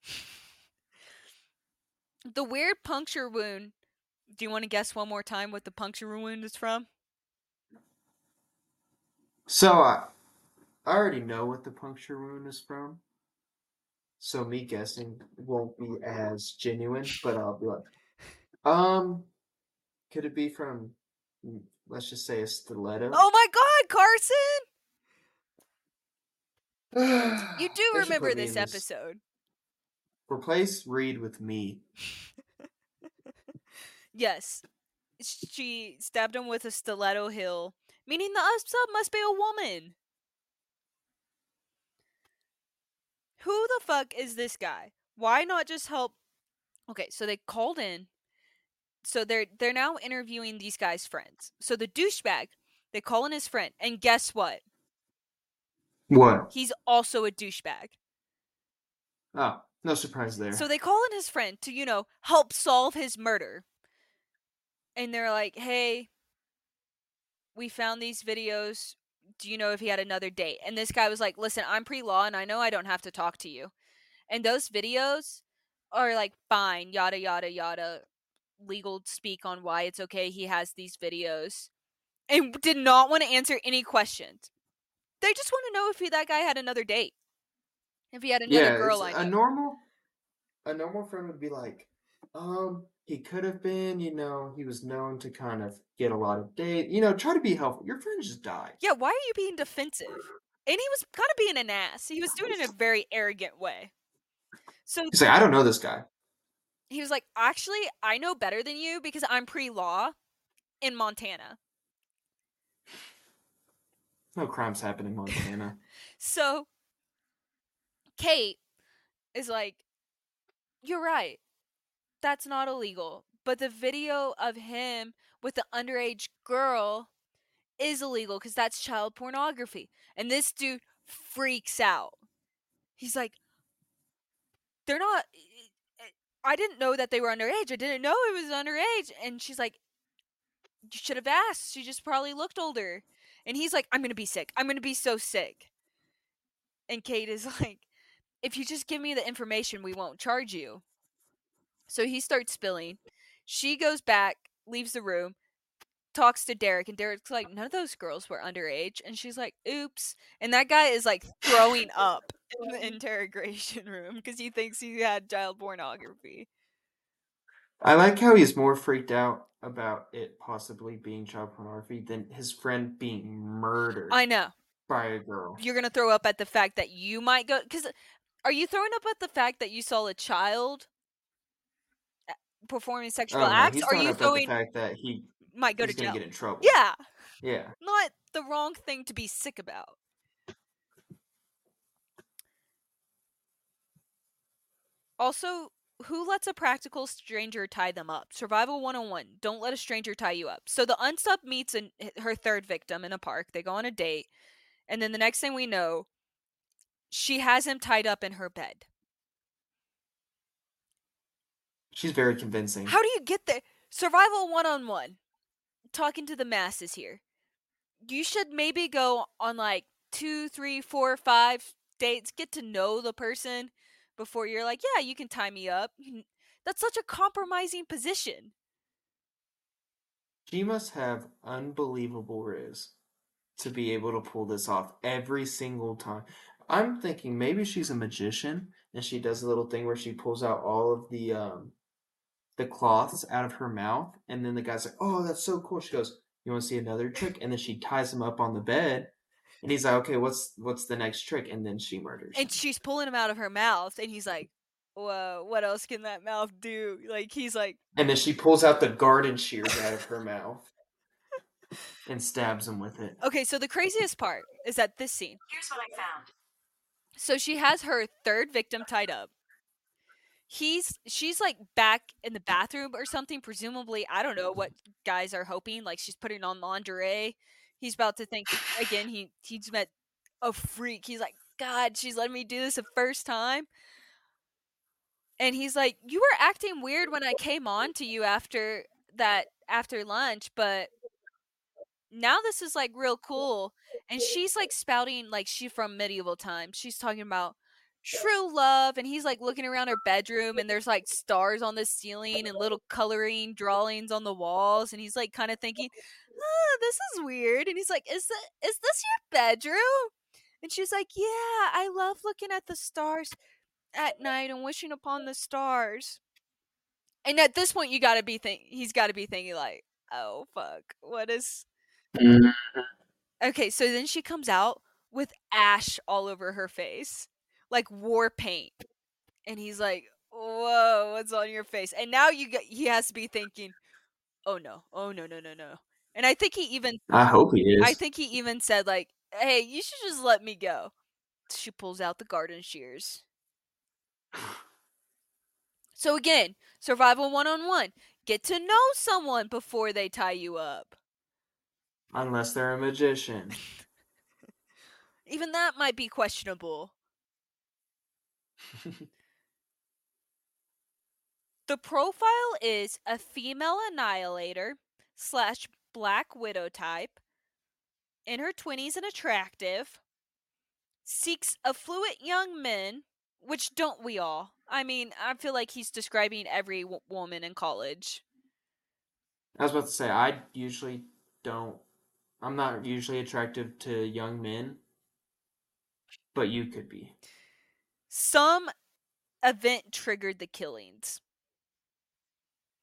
Speaker 1: The weird puncture wound. Do you want to guess one more time what the puncture wound is from?
Speaker 2: So I, I already know what the puncture wound is from. So me guessing won't be as genuine, but I'll be like, um, could it be from, let's just say a stiletto?
Speaker 1: Oh my god, Carson! You do remember this episode.
Speaker 2: Replace Reid with me.
Speaker 1: Yes. She stabbed him with a stiletto heel, meaning the unsub must be a woman. Who the fuck is this guy? Why not just help? Okay, so they called in. So they're they're now interviewing these guys' friends. So the douchebag, they call in his friend, and guess what?
Speaker 2: What?
Speaker 1: He's also a douchebag.
Speaker 2: Oh, no surprise there.
Speaker 1: So they call in his friend to, you know, help solve his murder. And they're like, hey, we found these videos. Do you know if he had another date? And this guy was like, listen, I'm pre law and I know I don't have to talk to you. And those videos are like, fine, yada, yada, yada, legal speak on why it's okay he has these videos. And did not want to answer any questions. They just want to know if he, that guy had another date. If he had another
Speaker 2: yeah,
Speaker 1: girl lined
Speaker 2: a normal, a normal friend would be like, um, he could have been, you know, he was known to kind of get a lot of date, you know, try to be helpful. Your friend just died.
Speaker 1: Yeah, why are you being defensive? And he was kind of being an ass. He was doing it in a very arrogant way. So
Speaker 2: He's like, I don't know this guy.
Speaker 1: he was like, actually, I know better than you because I'm pre law in Montana.
Speaker 2: No crimes happen in Montana.
Speaker 1: So Kate is like, You're right. That's not illegal. But the video of him with the underage girl is illegal because that's child pornography. And this dude freaks out. He's like, They're not. Eh, I didn't know that they were underage. I didn't know it was underage. And she's like, You should have asked. She just probably looked older. And he's like, I'm going to be sick. I'm going to be so sick. And Kate is like, if you just give me the information, we won't charge you. So he starts spilling. She goes back, leaves the room, talks to Derek, and Derek's like, none of those girls were underage. And she's like, oops. And that guy is like throwing up in the interrogation room because he thinks he had child pornography.
Speaker 2: I like how he's more freaked out about it possibly being child pornography than his friend being murdered
Speaker 1: I know.
Speaker 2: by a girl.
Speaker 1: You're gonna throw up at the fact that you might go because uh, are you throwing up at the fact that you saw a child performing sexual
Speaker 2: Oh no,
Speaker 1: acts? are you
Speaker 2: at the fact that he
Speaker 1: might go to jail?
Speaker 2: get in trouble.
Speaker 1: Yeah,
Speaker 2: Yeah.
Speaker 1: not the wrong thing to be sick about. Also, who lets a practical stranger tie them up? Survival 101. Don't let a stranger tie you up. So the unsub meets an, her third victim in a park. They go on a date. And then the next thing we know, she has him tied up in her bed.
Speaker 2: She's very convincing.
Speaker 1: How do you get there? Survival 101. Talking to the masses here. You should maybe go on like two, three, four, five dates. Get to know the person before you're like, yeah, you can tie me up. That's such a compromising position.
Speaker 2: She must have unbelievable riz to be able to pull this off every single time. I'm thinking maybe she's a magician and she does a little thing where she pulls out all of the um the cloths out of her mouth and then the guy's like, "Oh, that's so cool." She goes, "You want to see another trick?" And then she ties him up on the bed. And he's like, "Okay, what's what's the next trick?" And then she murders. him.
Speaker 1: And she's pulling him out of her mouth, and he's like, whoa, what else can that mouth do? Like, he's like,
Speaker 2: And then she pulls out the garden shears out of her mouth and stabs him with it.
Speaker 1: okay, so the craziest part is that this scene.
Speaker 3: Here's what I found.
Speaker 1: So she has her third victim tied up. He's she's like back in the bathroom or something. Presumably, I don't know what guys are hoping. Like she's putting on lingerie. He's about to think again. He he's met a freak. He's like, God, she's letting me do this the first time. And he's like, You were acting weird when I came on to you after that after lunch, but now this is like real cool. And she's like spouting like she from medieval times. She's talking about true love and he's like looking around her bedroom and there's like stars on the ceiling and little coloring drawings on the walls and he's like kind of thinking oh this is weird and he's like is that is this your bedroom? And she's like yeah i love looking at the stars at night and wishing upon the stars. And at this point you gotta be think he's gotta be thinking like oh fuck what is mm-hmm. Okay, so then she comes out with ash all over her face, like war paint, and he's like, "Whoa, what's on your face?" And now you get, he has to be thinking, "Oh no, oh no, no, no, no." And I think he even,
Speaker 2: I hope he is.
Speaker 1: I think he even said like, "Hey, you should just let me go." She pulls out the garden shears. So again, survival one on one. Get to know someone before they tie you up.
Speaker 2: Unless they're a magician.
Speaker 1: Even that might be questionable. The profile is a female annihilator slash black widow type, in her 20s and attractive, seeks affluent young men, which don't we all? I mean, I feel like he's describing every w- woman in college.
Speaker 2: I was about to say I usually don't. I'm not usually attractive to young men, but you could be.
Speaker 1: Some event triggered the killings,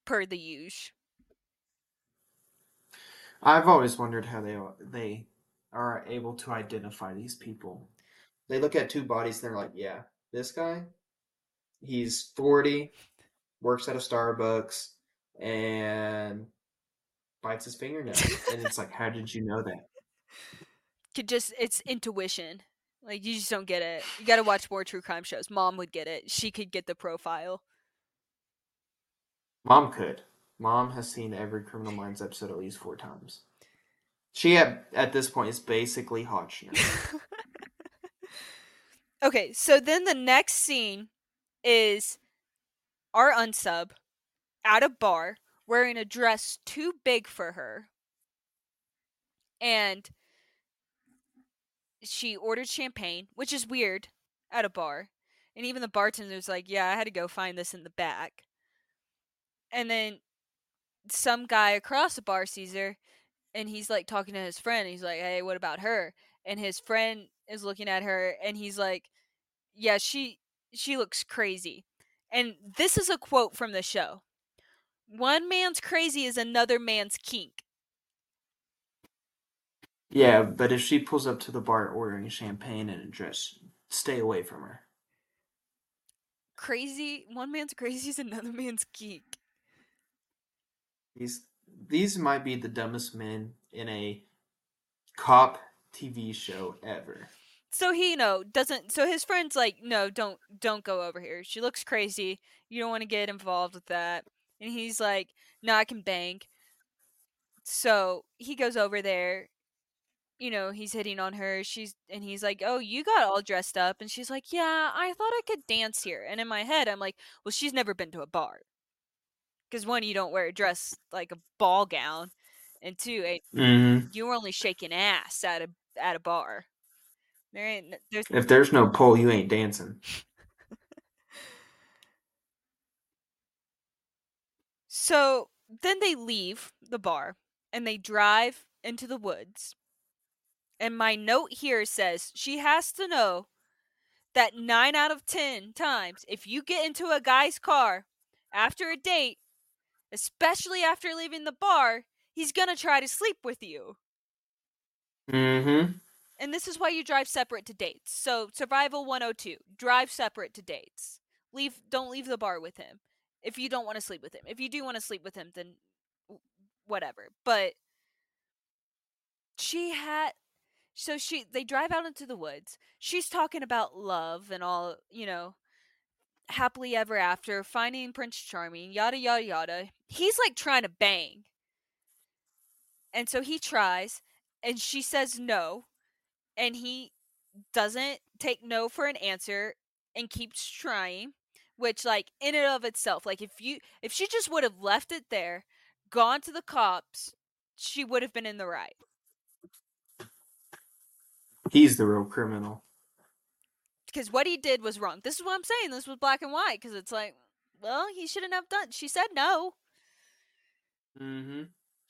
Speaker 1: per the usual.
Speaker 2: I've always wondered how they are, they are able to identify these people. They look at two bodies and they're like, "Yeah, this guy, he's 40, works at a Starbucks, and bites his fingernail. and it's like, "How did you know that?"
Speaker 1: could just it's intuition. Like you just don't get it. You got to watch more true crime shows. Mom would get it. She could get the profile.
Speaker 2: Mom could. Mom has seen every Criminal Minds episode at least four times. She at at this point is basically hot Hotchner.
Speaker 1: okay, so then the next scene is our unsub at a bar wearing a dress too big for her. And she ordered champagne, which is weird at a bar. And even the bartender's like, Yeah, I had to go find this in the back. And then some guy across the bar sees her and he's like talking to his friend. He's like, Hey, what about her? And his friend is looking at her and he's like, Yeah, she she looks crazy. And this is a quote from the show. One man's crazy is another man's kink.
Speaker 2: Yeah, but if she pulls up to the bar ordering champagne and a dress, stay away from her.
Speaker 1: Crazy. One man's crazy is another man's geek.
Speaker 2: These these might be the dumbest men in a cop TV show ever.
Speaker 1: So he, you know, doesn't. So his friend's like, no, don't, don't go over here. She looks crazy. You don't want to get involved with that. And he's like, no, I can bang. So he goes over there. You know, he's hitting on her. She's and he's like, "Oh, you got all dressed up." And she's like, "Yeah, I thought I could dance here." And in my head, I'm like, "Well, she's never been to a bar." Because one, you don't wear a dress like a ball gown, and two, eh,
Speaker 2: Mm-hmm.
Speaker 1: you were only shaking ass at a at a bar. There ain't there's
Speaker 2: If there's no pole, you ain't dancing.
Speaker 1: So then they leave the bar and they drive into the woods. And my note here says she has to know that nine out of 10 times, if you get into a guy's car after a date, especially after leaving the bar, he's going to try to sleep with you.
Speaker 2: Mm-hmm.
Speaker 1: And this is why you drive separate to dates. So, survival 102, drive separate to dates. Leave don't leave the bar with him if you don't want to sleep with him. If you do want to sleep with him, then whatever. But she had so she they drive out into the woods. She's talking about love and all, you know, happily ever after, finding Prince Charming, yada yada yada. He's like trying to bang. And so he tries and she says no and he doesn't take no for an answer and keeps trying which like in and of itself like if you if she just would have left it there gone to the cops she would have been in the right
Speaker 2: He's the real criminal.
Speaker 1: because what he did was wrong this is what i'm saying this was black and white because it's like well he shouldn't have done she said no
Speaker 2: Mm-hmm.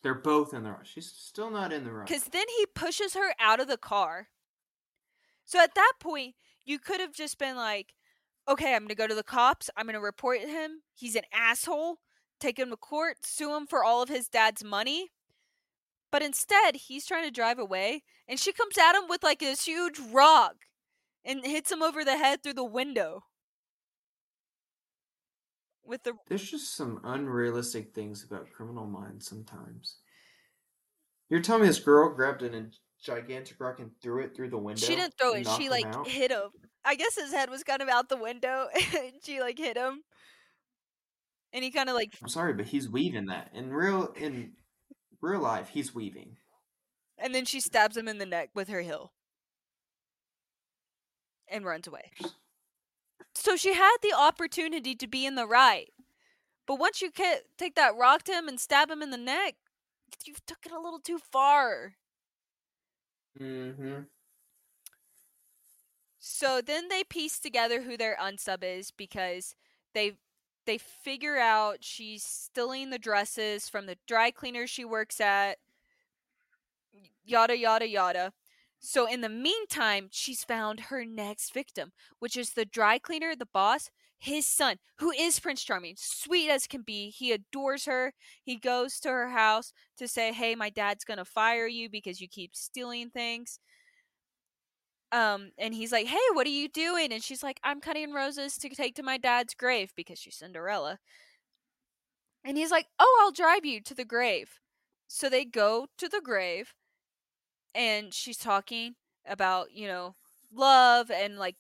Speaker 2: They're both in the wrong. She's still not in the wrong.
Speaker 1: because then he pushes her out of the car so at that point you could have just been like okay i'm gonna go to the cops i'm gonna report him he's an asshole take him to court sue him for all of his dad's money but instead he's trying to drive away and she comes at him with like this huge rock and hits him over the head through the window with the
Speaker 2: There's just some unrealistic things about criminal minds sometimes. You're telling me this girl grabbed an, a gigantic rock and threw it through the window?
Speaker 1: she didn't throw it she like
Speaker 2: out?
Speaker 1: hit him i guess his head was kind of out the window and she like hit him and he kind of like
Speaker 2: I'm sorry, but he's weaving that in real in real life. He's weaving.
Speaker 1: and then she stabs him in the neck with her heel and runs away so she had the opportunity to be in the right but once you take that rock to him and stab him in the neck you took it a little too far
Speaker 2: Mm-hmm.
Speaker 1: So then they piece together who their unsub is because they they figure out she's stealing the dresses from the dry cleaner she works at. Yada yada yada. So in the meantime, she's found her next victim, which is the dry cleaner, the boss, his son, who is Prince Charming, sweet as can be. He adores her. He goes to her house to say, "Hey, my dad's going to fire you because you keep stealing things." Um and he's like hey what are you doing? And she's like i'm cutting roses to take to my dad's grave because she's cinderella. And he's like oh i'll drive you to the grave. So they go to the grave and she's talking about you know love and like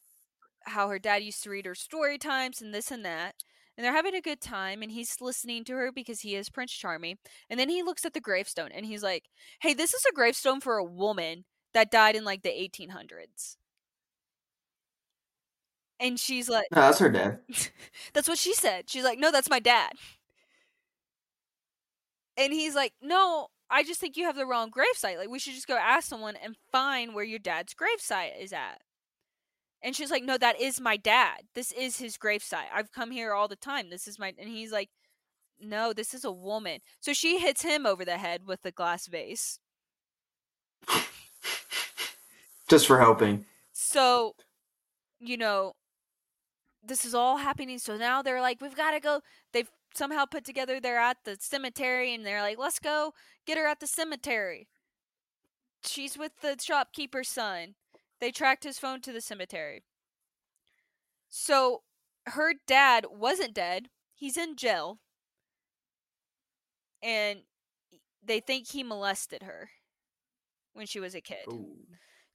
Speaker 1: how her dad used to read her story times and this and that and they're having a good time and he's listening to her because he is prince charming and then he looks at the gravestone and he's like hey this is a gravestone for a woman that died in like the 1800s. And she's like,
Speaker 2: No, that's her dad.
Speaker 1: that's what she said. She's like, no, that's my dad. And he's like, no, I just think you have the wrong gravesite. Like, we should just go ask someone and find where your dad's gravesite is at. And she's like, no, that is my dad. This is his gravesite. I've come here all the time. This is my. And he's like, no, this is a woman. So she hits him over the head with the glass vase.
Speaker 2: Just for helping.
Speaker 1: So, you know, this is all happening. So now they're like, we've got to go. They've somehow put together they're at the cemetery and they're like, let's go get her at the cemetery. She's with the shopkeeper's son. They tracked his phone to the cemetery. So her dad wasn't dead. He's in jail. And they think he molested her when she was a kid.
Speaker 2: Ooh.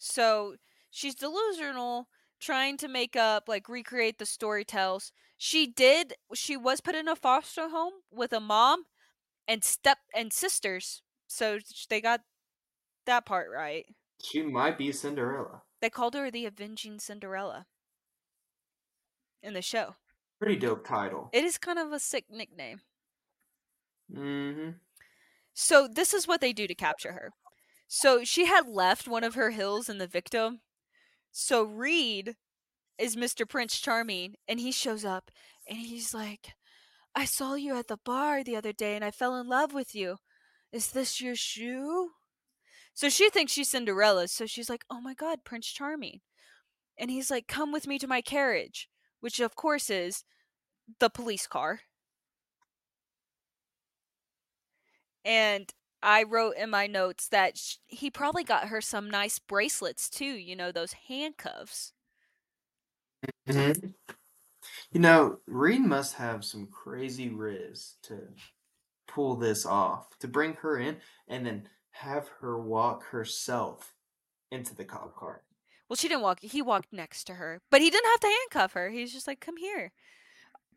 Speaker 1: So she's delusional, trying to make up, like recreate the story tells. She did. She was put in a foster home with a mom and step and sisters, so they got that part right.
Speaker 2: She might be Cinderella.
Speaker 1: They called her the Avenging Cinderella in the show.
Speaker 2: Pretty dope title.
Speaker 1: It is kind of a sick nickname.
Speaker 2: mm-hmm.
Speaker 1: So this is what they do to capture her. So she had left one of her hills in the victim. So Reid is Mr. Prince Charming, and he shows up and he's like, I saw you at the bar the other day and I fell in love with you. Is this your shoe? So she thinks she's Cinderella, so she's like, Oh my god, Prince Charming. And he's like, Come with me to my carriage, which of course is the police car. And I wrote in my notes that sh- he probably got her some nice bracelets too, you know, those handcuffs.
Speaker 2: Mm-hmm. You know, Reid must have some crazy riz to pull this off, to bring her in and then have her walk herself into the cop car.
Speaker 1: Well, she didn't walk, he walked next to her, but he didn't have to handcuff her. He's just like, Come here.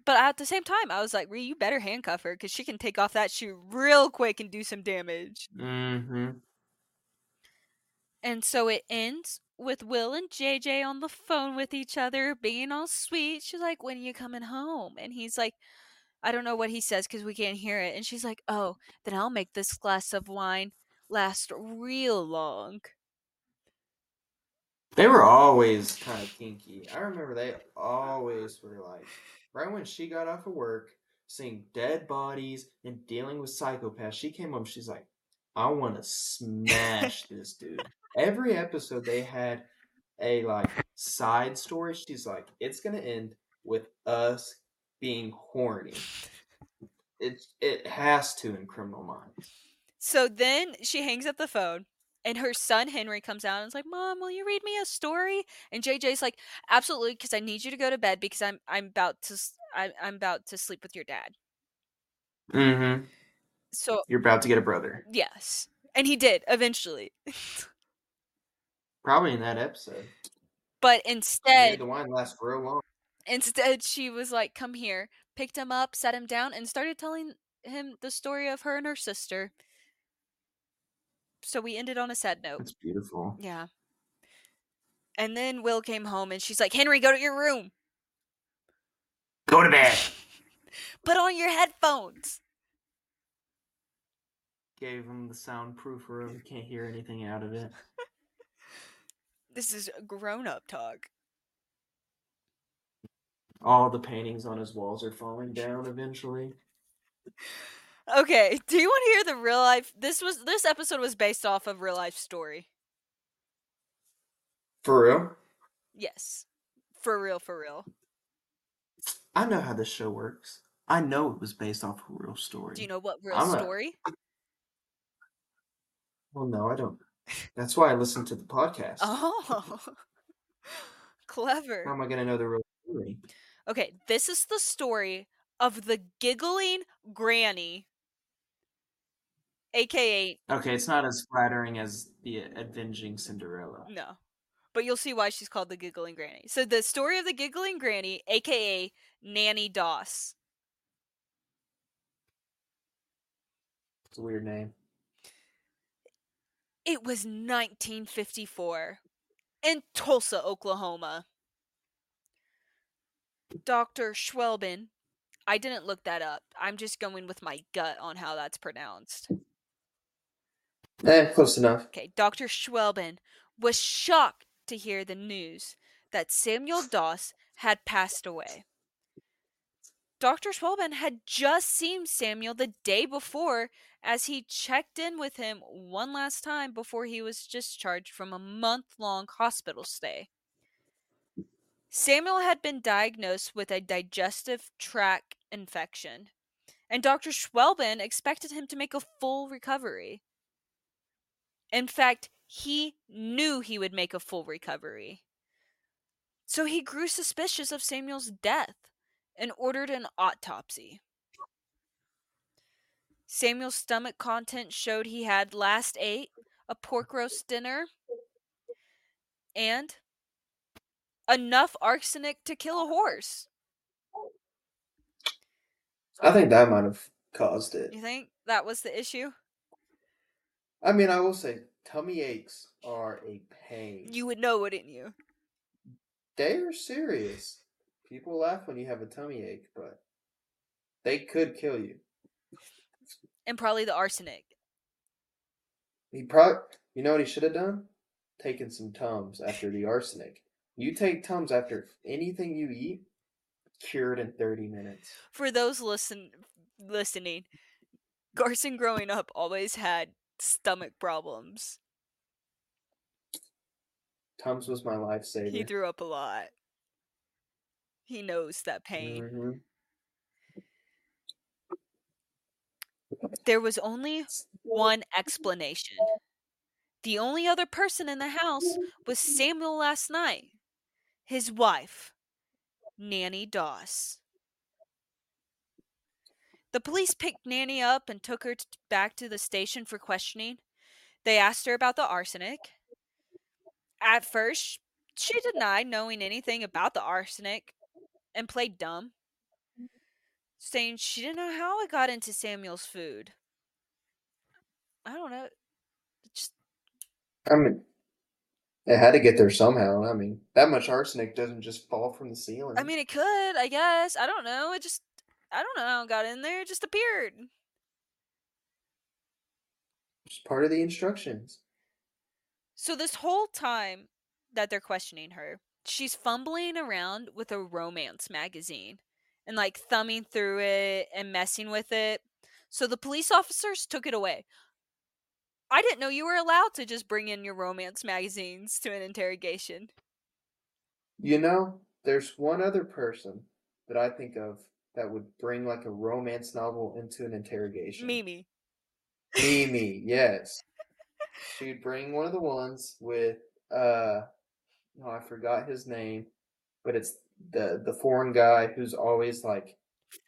Speaker 1: But at the same time, I was like, Ree, you better handcuff her because she can take off that shoe real quick and do some damage.
Speaker 2: Mm-hmm.
Speaker 1: And so it ends with Will and JJ on the phone with each other, being all sweet. She's like, When are you coming home? And he's like, I don't know what he says because we can't hear it. And she's like, Oh, then I'll make this glass of wine last real long.
Speaker 2: They were always kind of kinky. I remember they always were like, right when she got off of work, seeing dead bodies and dealing with psychopaths, she came home. She's like, I want to smash this dude. Every episode they had a like side story. She's like, it's gonna end with us being horny. It it has to in Criminal Minds.
Speaker 1: So then she hangs up the phone. And her son Henry comes out and is like, "Mom, will you read me a story?" And JJ's like, "Absolutely, because I need you to go to bed because I'm I'm about to I, I'm about to sleep with your dad."
Speaker 2: Mm-hmm.
Speaker 1: So
Speaker 2: You're about to get a brother.
Speaker 1: yes, and he did eventually.
Speaker 2: Probably in that episode.
Speaker 1: but instead,
Speaker 2: the wine last real long.
Speaker 1: instead she was like, "Come here," picked him up, set him down, and started telling him the story of her and her sister. So we ended on a sad note.
Speaker 2: It's beautiful.
Speaker 1: Yeah. And then Will came home and she's like, Henry, go to your room.
Speaker 2: Go to bed.
Speaker 1: Put on your headphones.
Speaker 2: Gave him the soundproof room. Can't hear anything out of it.
Speaker 1: This is grown up talk.
Speaker 2: All the paintings on his walls are falling down eventually.
Speaker 1: Okay, do you want to hear the real life? This was this episode was based off of real life story.
Speaker 2: For real?
Speaker 1: Yes. For real, for real.
Speaker 2: I know how this show works. I know it was based off a real story.
Speaker 1: Do you know what real
Speaker 2: I'm a-
Speaker 1: story?
Speaker 2: Well, no, I don't. That's why I listen to the podcast.
Speaker 1: Oh. Clever.
Speaker 2: How am I going to know the real story?
Speaker 1: Okay, this is the story of the giggling granny, aka
Speaker 2: Okay, it's not as flattering as the Avenging Cinderella.
Speaker 1: no, but you'll see why she's called the giggling granny. So the story of the giggling granny, aka Nannie Doss.
Speaker 2: It's a weird name.
Speaker 1: It was 1954 in Tulsa, Oklahoma. Dr. Schwelben, I didn't look that up. I'm just going with my gut on how that's pronounced.
Speaker 2: Eh, close enough.
Speaker 1: Okay, Dr. Schwelben was shocked to hear the news that Samuel Doss had passed away. Dr. Schwelben had just seen Samuel the day before as he checked in with him one last time before he was discharged from a month long hospital stay. Samuel had been diagnosed with a digestive tract infection, and Dr. Schwelben expected him to make a full recovery. In fact, he knew he would make a full recovery. So he grew suspicious of Samuel's death and ordered an autopsy. Samuel's stomach content showed he had last ate a pork roast dinner and enough arsenic to kill a horse.
Speaker 2: I think that might have caused it.
Speaker 1: You think that was the issue?
Speaker 2: I mean, I will say tummy aches are a pain.
Speaker 1: You would know, wouldn't you?
Speaker 2: They are serious. People laugh when you have a tummy ache, but they could kill you.
Speaker 1: And probably the arsenic.
Speaker 2: He probably, you know what he should have done? Taken some Tums after the arsenic. You take Tums after anything you eat, cured in 30 minutes.
Speaker 1: For those listen listening, Carson growing up always had stomach problems.
Speaker 2: Tums was my lifesaver.
Speaker 1: He threw up a lot. He knows that pain.
Speaker 2: Mhm.
Speaker 1: There was only one explanation. The only other person in the house was Samuel last night, his wife, Nannie Doss. The police picked Nannie up and took her t- back to the station for questioning. They asked her about the arsenic. At first, she denied knowing anything about the arsenic and played dumb, saying she didn't know how it got into Samuel's food. I don't know. It just
Speaker 2: I mean, it had to get there somehow. I mean, that much arsenic doesn't just fall from the ceiling.
Speaker 1: I mean, it could, I guess. I don't know. It just, I don't know how it got in there. It just appeared.
Speaker 2: it's part of the instructions.
Speaker 1: So, this whole time that they're questioning her, she's fumbling around with a romance magazine and like thumbing through it and messing with it. So, the police officers took it away. I didn't know you were allowed to just bring in your romance magazines to an interrogation.
Speaker 2: You know, there's one other person that I think of that would bring like a romance novel into an interrogation.
Speaker 1: Mimi.
Speaker 2: Mimi, yes. She'd bring one of the ones with uh no, I forgot his name, but it's the the foreign guy who's always like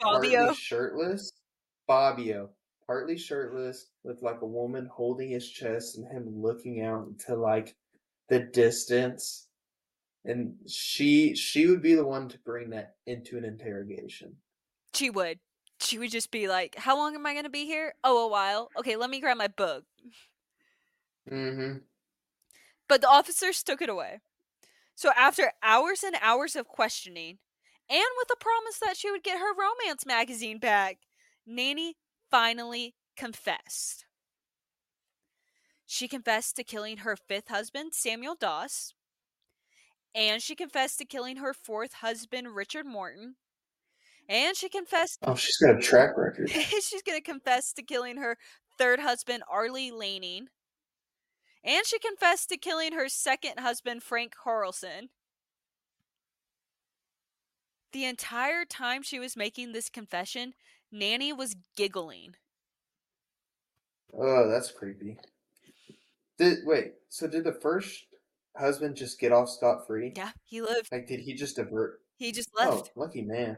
Speaker 1: Fabio.
Speaker 2: partly shirtless. Fabio, partly shirtless, with like a woman holding his chest and him looking out into like the distance. And she she would be the one to bring that into an interrogation.
Speaker 1: She would. She would just be like, How long am I going to be here? Oh, a while. Okay, let me grab my book.
Speaker 2: Mm-hmm.
Speaker 1: But the officers took it away. So after hours and hours of questioning, and with a promise that she would get her romance magazine back, Nannie finally confessed. She confessed to killing her fifth husband, Samuel Doss, and she confessed to killing her fourth husband, Richard Morton, and she confessed
Speaker 2: Oh, she's got a track record.
Speaker 1: she's going to confess to killing her third husband, Arlie Lanning. And she confessed to killing her second husband, Frank Carlson. The entire time she was making this confession, Nannie was giggling.
Speaker 2: Oh, that's creepy. Did wait? So did the first husband just get off scot free?
Speaker 1: Yeah, he lived.
Speaker 2: Like, did he just avert?
Speaker 1: He just
Speaker 2: Oh,
Speaker 1: left.
Speaker 2: lucky man.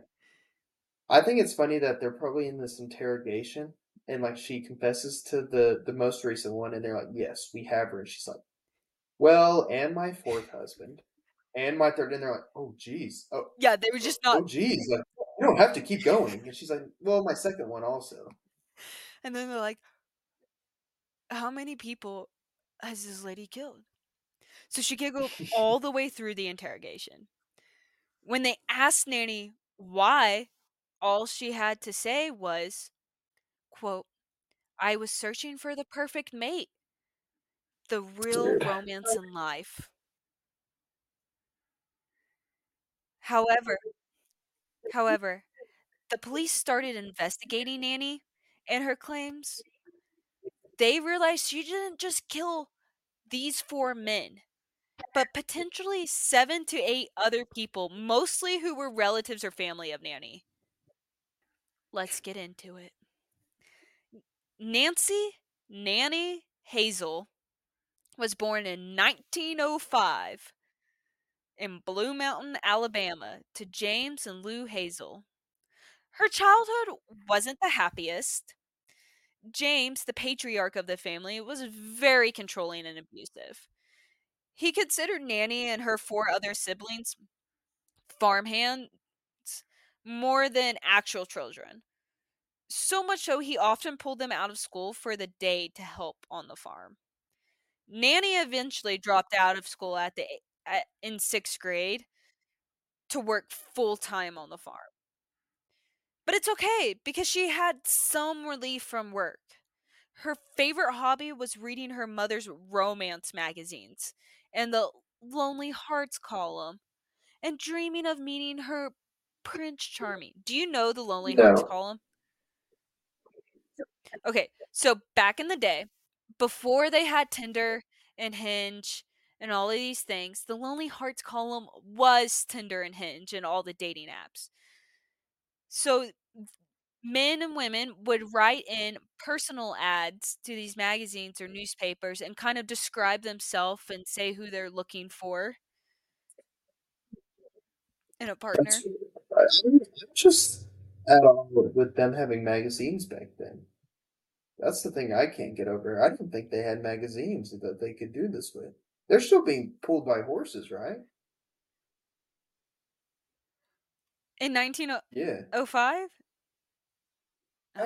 Speaker 2: I think it's funny that they're probably in this interrogation, and like she confesses to the the most recent one, and they're like, "Yes, we have her," and she's like, "Well, and my fourth husband, and my third, and they're like, "Oh, geez, oh,
Speaker 1: Yeah, they were just not oh,
Speaker 2: geez, like you don't have to keep going." And she's like, "Well, my second one also."
Speaker 1: And then they're like, How many people has this lady killed? So she can go all the way through the interrogation. When they asked Nannie why, all she had to say was, quote, I was searching for the perfect mate. The real romance in life. However, however, the police started investigating Nannie and her claims. They realized she didn't just kill these four men, but potentially seven to eight other people, mostly who were relatives or family of Nannie. Let's get into it. Nancy Nannie Hazle was born in 1905 in Blue Mountain, Alabama, to James and Lou Hazle. Her childhood wasn't the happiest. James, the patriarch of the family, was very controlling and abusive. He considered Nannie and her four other siblings farmhands more than actual children. So much so, he often pulled them out of school for the day to help on the farm. Nannie eventually dropped out of school at the at, in sixth grade to work full time on the farm. But it's okay because she had some relief from work. Her favorite hobby was reading her mother's romance magazines and the Lonely Hearts column and dreaming of meeting her Prince Charming. Do you know the Lonely no. Hearts column? Okay, so back in the day, before they had Tinder and Hinge and all of these things, the Lonely Hearts column was Tinder and Hinge and all the dating apps. So men and women would write in personal ads to these magazines or newspapers and kind of describe themselves and say who they're looking for in a partner.
Speaker 2: That's, just at all with them having magazines back then. That's the thing I can't get over. I don't think they had magazines that they could do this with. They're still being pulled by horses, right?
Speaker 1: In 1905?
Speaker 2: Yeah.
Speaker 1: Oh
Speaker 2: How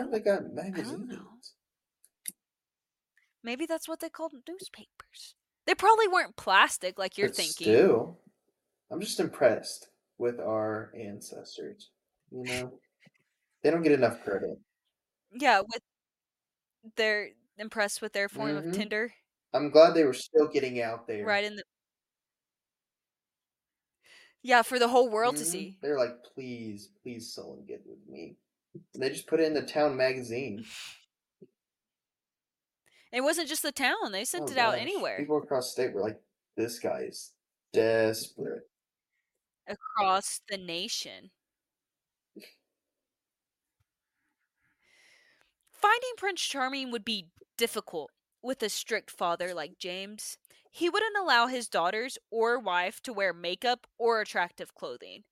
Speaker 2: do they oh, got magazines?
Speaker 1: Maybe that's what they called newspapers. They probably weren't plastic like you're
Speaker 2: but
Speaker 1: thinking.
Speaker 2: Still, I'm just impressed with our ancestors. You know, they don't get enough credit.
Speaker 1: Yeah, with they're impressed with their form mm-hmm. of Tinder.
Speaker 2: I'm glad they were still getting out there.
Speaker 1: Right in the Yeah, for the whole world
Speaker 2: mm-hmm.
Speaker 1: to see.
Speaker 2: They're like, please, please someone get with me. And they just put it in the town magazine.
Speaker 1: It wasn't just the town, they sent oh, it gosh. out anywhere.
Speaker 2: People across state were like, This guy is desperate.
Speaker 1: Across the nation. Finding Prince Charming would be difficult with a strict father like James. He wouldn't allow his daughters or wife to wear makeup or attractive clothing.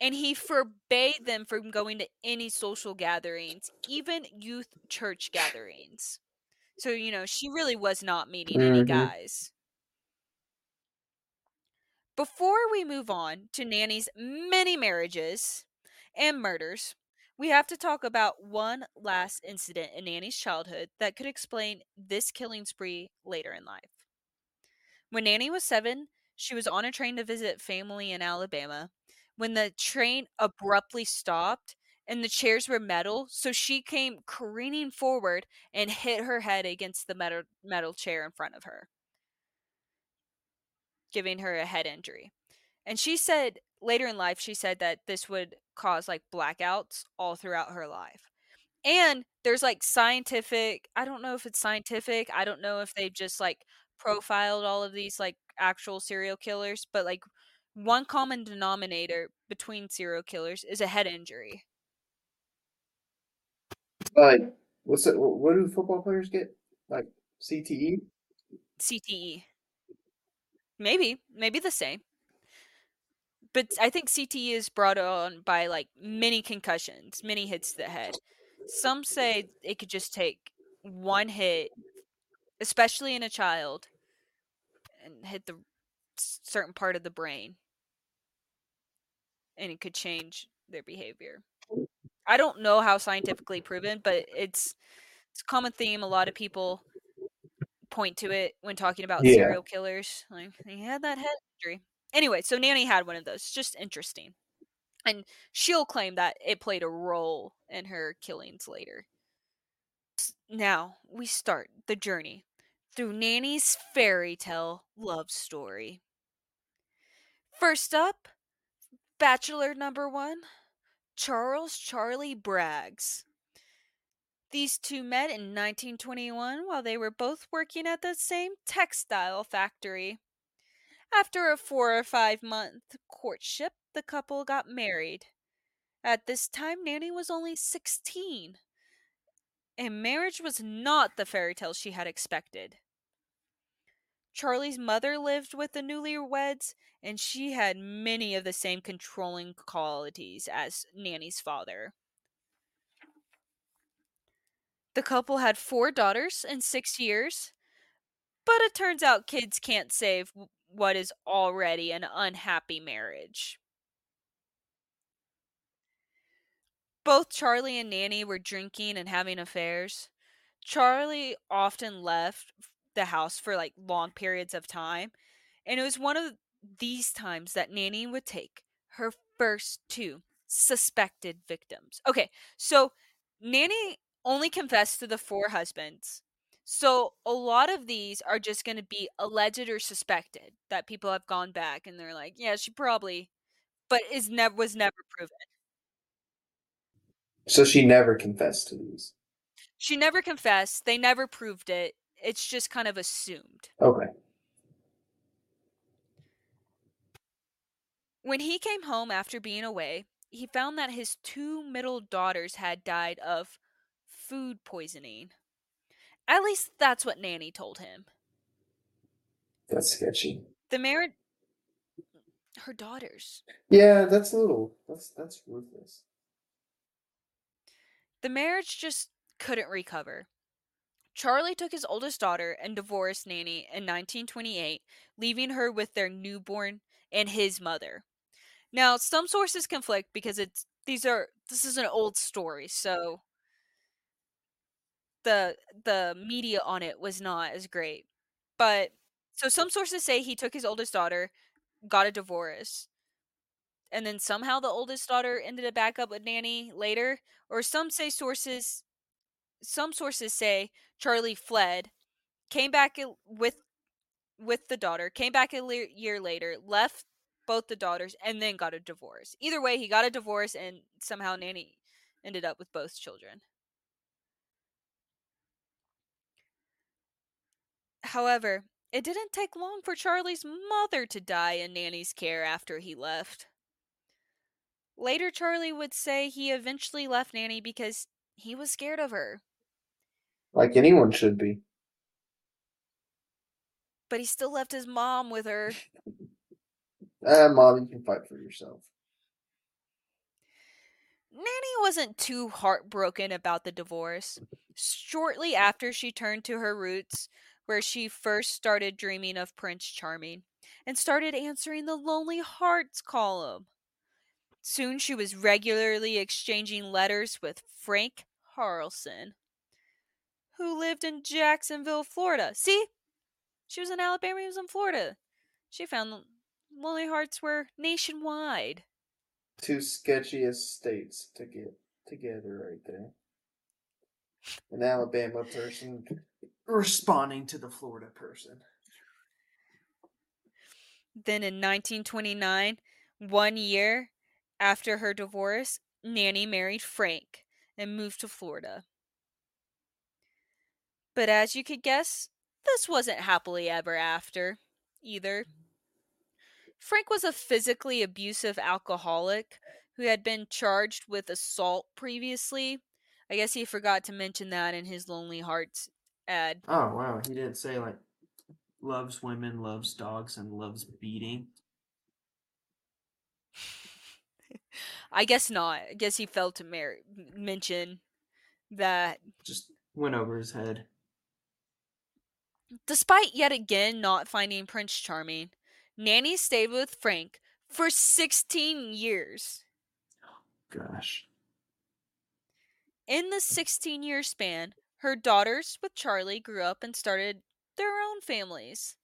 Speaker 1: And he forbade them from going to any social gatherings, even youth church gatherings. So, you know, she really was not meeting mm-hmm. any guys. Before we move on to Nannie's many marriages and murders, we have to talk about one last incident in Nannie's childhood that could explain this killing spree later in life. When Nannie was seven, she was on a train to visit family in Alabama when the train abruptly stopped and the chairs were metal, so she came careening forward and hit her head against the metal, metal chair in front of her, giving her a head injury. And she said later in life, she said that this would cause like blackouts all throughout her life. And there's like scientific, I don't know if it's scientific, I don't know if they've just like profiled all of these like actual serial killers, but like one common denominator between serial killers is a head injury.
Speaker 2: Like, what's it? What do football players get? Like CTE?
Speaker 1: CTE. Maybe, maybe the same but I think CTE is brought on by like many concussions, many hits to the head. Some say it could just take one hit, especially in a child, and hit the certain part of the brain, and it could change their behavior. I don't know how scientifically proven, but it's it's a common theme. A lot of people point to it when talking about yeah. serial killers. Like he had that head injury. Anyway, so Nannie had one of those. Just interesting. And she'll claim that it played a role in her killings later. Now, we start the journey through Nannie's fairy tale love story. First up, Bachelor number one, Charles Charlie Braggs. These two met in 1921 while they were both working at the same textile factory. After a four or five month courtship, the couple got married. At this time, Nannie was only 16, and marriage was not the fairy tale she had expected. Charlie's mother lived with the newlyweds, and she had many of the same controlling qualities as Nannie's father. The couple had four daughters in six years, but it turns out kids can't save what is already an unhappy marriage. Both Charlie and Nannie were drinking and having affairs. Charlie often left the house for like long periods of time, and it was one of these times that Nannie would take her first two suspected victims. Okay, so Nannie only confessed to the four husbands. So a lot of these are just going to be alleged or suspected that people have gone back and they're like, yeah, she probably, but is never was never proven.
Speaker 2: So she never confessed to these.
Speaker 1: She never confessed. They never proved it. It's just kind of assumed.
Speaker 2: Okay.
Speaker 1: When he came home after being away, he found that his two middle daughters had died of food poisoning. At least that's what Nannie told him.
Speaker 2: That's sketchy.
Speaker 1: The marriage her daughters.
Speaker 2: Yeah, that's a little that's that's ruthless.
Speaker 1: The marriage just couldn't recover. Charlie took his oldest daughter and divorced Nannie in 1928, leaving her with their newborn and his mother. Now, some sources conflict because it's these are this is an old story, so the the media on it was not as great. But so some sources say he took his oldest daughter, got a divorce, and then somehow the oldest daughter ended up back up with Nannie later, or some say sources some sources say Charlie fled, came back with with the daughter, came back a le- year later, left both the daughters, and then got a divorce. Either way, he got a divorce, and somehow Nannie ended up with both children. However, it didn't take long for Charlie's mother to die in Nannie's care after he left. Later, Charlie would say he eventually left Nannie because he was scared of her.
Speaker 2: Like anyone should be.
Speaker 1: But he still left his mom with her.
Speaker 2: Ah, mom, you can fight for yourself.
Speaker 1: Nannie wasn't too heartbroken about the divorce. Shortly after she turned to her roots, where she first started dreaming of Prince Charming and started answering the Lonely Hearts column. Soon she was regularly exchanging letters with Frank Harrelson, who lived in Jacksonville, Florida. See? She was in Alabama, he was in Florida. She found Lonely Hearts were nationwide.
Speaker 2: Two sketchiest states to get together right there. An Alabama person responding to the Florida person.
Speaker 1: Then in 1929, one year after her divorce, Nannie married Frank and moved to Florida. But as you could guess, this wasn't happily ever after either. Frank was a physically abusive alcoholic who had been charged with assault previously. I guess he forgot to mention that in his Lonely Hearts ad.
Speaker 2: Oh wow, he didn't say like loves women, loves dogs, and loves beating.
Speaker 1: I guess not. I guess he failed to mar- mention that.
Speaker 2: Just went over his head.
Speaker 1: Despite yet again not finding Prince Charming, Nannie stayed with Frank for 16 years.
Speaker 2: Gosh.
Speaker 1: In the 16 year span, her daughters with Charlie grew up and started their own families.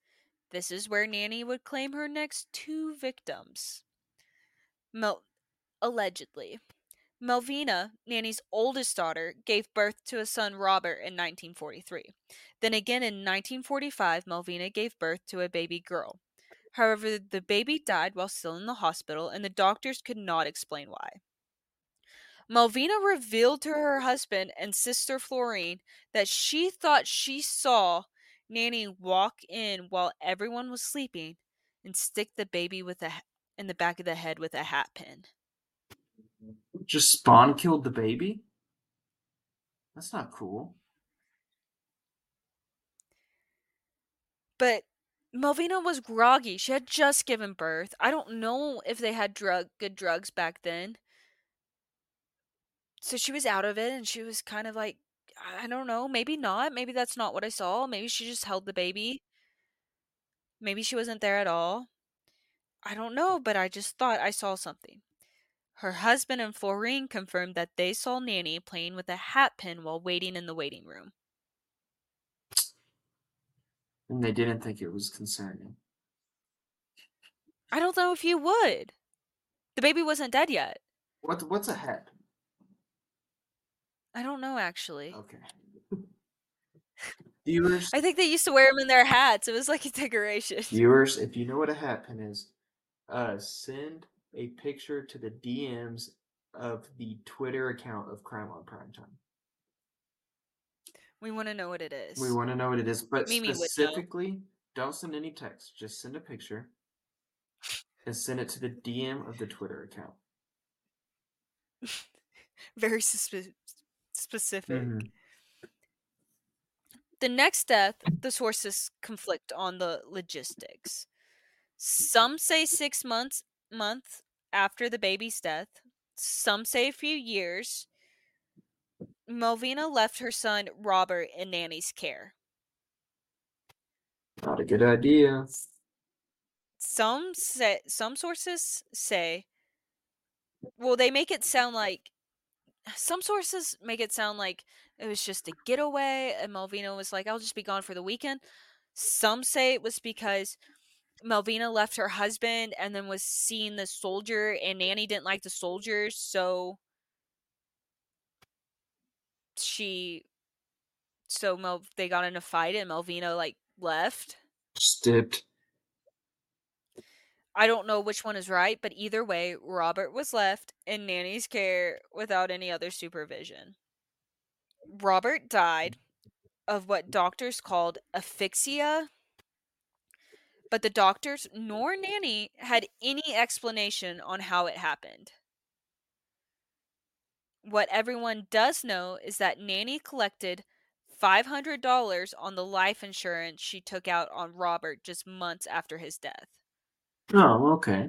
Speaker 1: This is where Nannie would claim her next two victims. Mel- allegedly. Melvina, Nannie's oldest daughter, gave birth to a son Robert in 1943. Then again in 1945, Melvina gave birth to a baby girl. However, the baby died while still in the hospital, and the doctors could not explain why. Melvina revealed to her husband and sister Florine that she thought she saw Nannie walk in while everyone was sleeping and stick the baby with a in the back of the head with a hat pin.
Speaker 2: Just Spawn killed the baby? That's not cool.
Speaker 1: But Melvina was groggy. She had just given birth. I don't know if they had drug good drugs back then. So she was out of it and she was kind of like I don't know, maybe not. Maybe that's not what I saw. Maybe she just held the baby. Maybe she wasn't there at all. I don't know, but I just thought I saw something. Her husband and Florine confirmed that they saw Nannie playing with a hat pin while waiting in the waiting room.
Speaker 2: And they didn't think it was concerning.
Speaker 1: I don't know if you would. The baby wasn't dead yet.
Speaker 2: What what's a hat?
Speaker 1: I don't know actually.
Speaker 2: Okay. Viewers,
Speaker 1: I think they used to wear them in their hats. It was like a decoration.
Speaker 2: viewers, if you know what a hat pin is, uh, send a picture to the DMs of the Twitter account of Crime on Primetime.
Speaker 1: We want to know what it is.
Speaker 2: We want to know what it is, but
Speaker 1: Mimi would know.
Speaker 2: specifically, don't send any text. Just send a picture and send it to the DM of the Twitter account.
Speaker 1: Very suspe- specific.
Speaker 2: Mhm.
Speaker 1: The next death, the sources conflict on the logistics. Some say six months month after the baby's death. Some say a few years. Melvina left her son Robert in Nannie's care.
Speaker 2: Not a good idea.
Speaker 1: Some say some sources say well they make it sound like some sources make it sound like it was just a getaway and Melvina was like I'll just be gone for the weekend. Some say it was because Melvina left her husband and then was seeing the soldier and Nannie didn't like the soldiers so she so Mel they got in a fight and Melvina like left.
Speaker 2: Dipped.
Speaker 1: I don't know which one is right, but either way, Robert was left in Nannie's care without any other supervision. Robert died of what doctors called asphyxia, but the doctors nor Nannie had any explanation on how it happened. What everyone does know is that Nannie collected $500 on the life insurance she took out on Robert just months after his death.
Speaker 2: Oh, okay.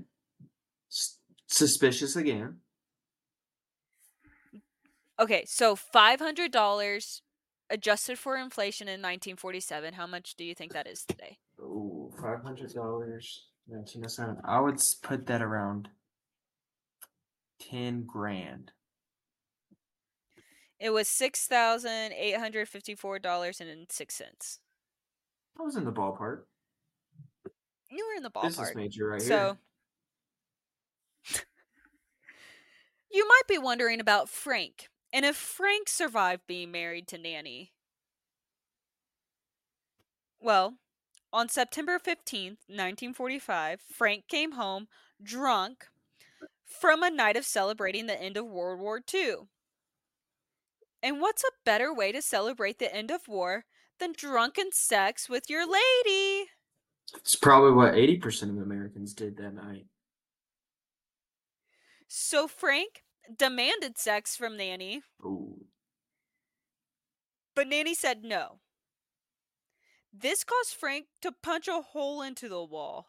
Speaker 2: S- suspicious again.
Speaker 1: Okay, so $500 adjusted for inflation in 1947, how much do you think that is today?
Speaker 2: Five hundred dollars, nineteen oh seven. I would s- put that around ten grand.
Speaker 1: It was $6,854.06.
Speaker 2: I was in the ballpark.
Speaker 1: You were in the
Speaker 2: Business
Speaker 1: ballpark.
Speaker 2: major right
Speaker 1: So you might be wondering about Frank and if Frank survived being married to Nannie. Well, on September 15th, 1945, Frank came home drunk from a night of celebrating the end of World War II. And what's a better way to celebrate the end of war than drunken sex with your lady?
Speaker 2: It's probably what eighty percent of Americans did that night.
Speaker 1: So Frank demanded sex from Nannie,
Speaker 2: Ooh.
Speaker 1: but Nannie said no. This caused Frank to punch a hole into the wall,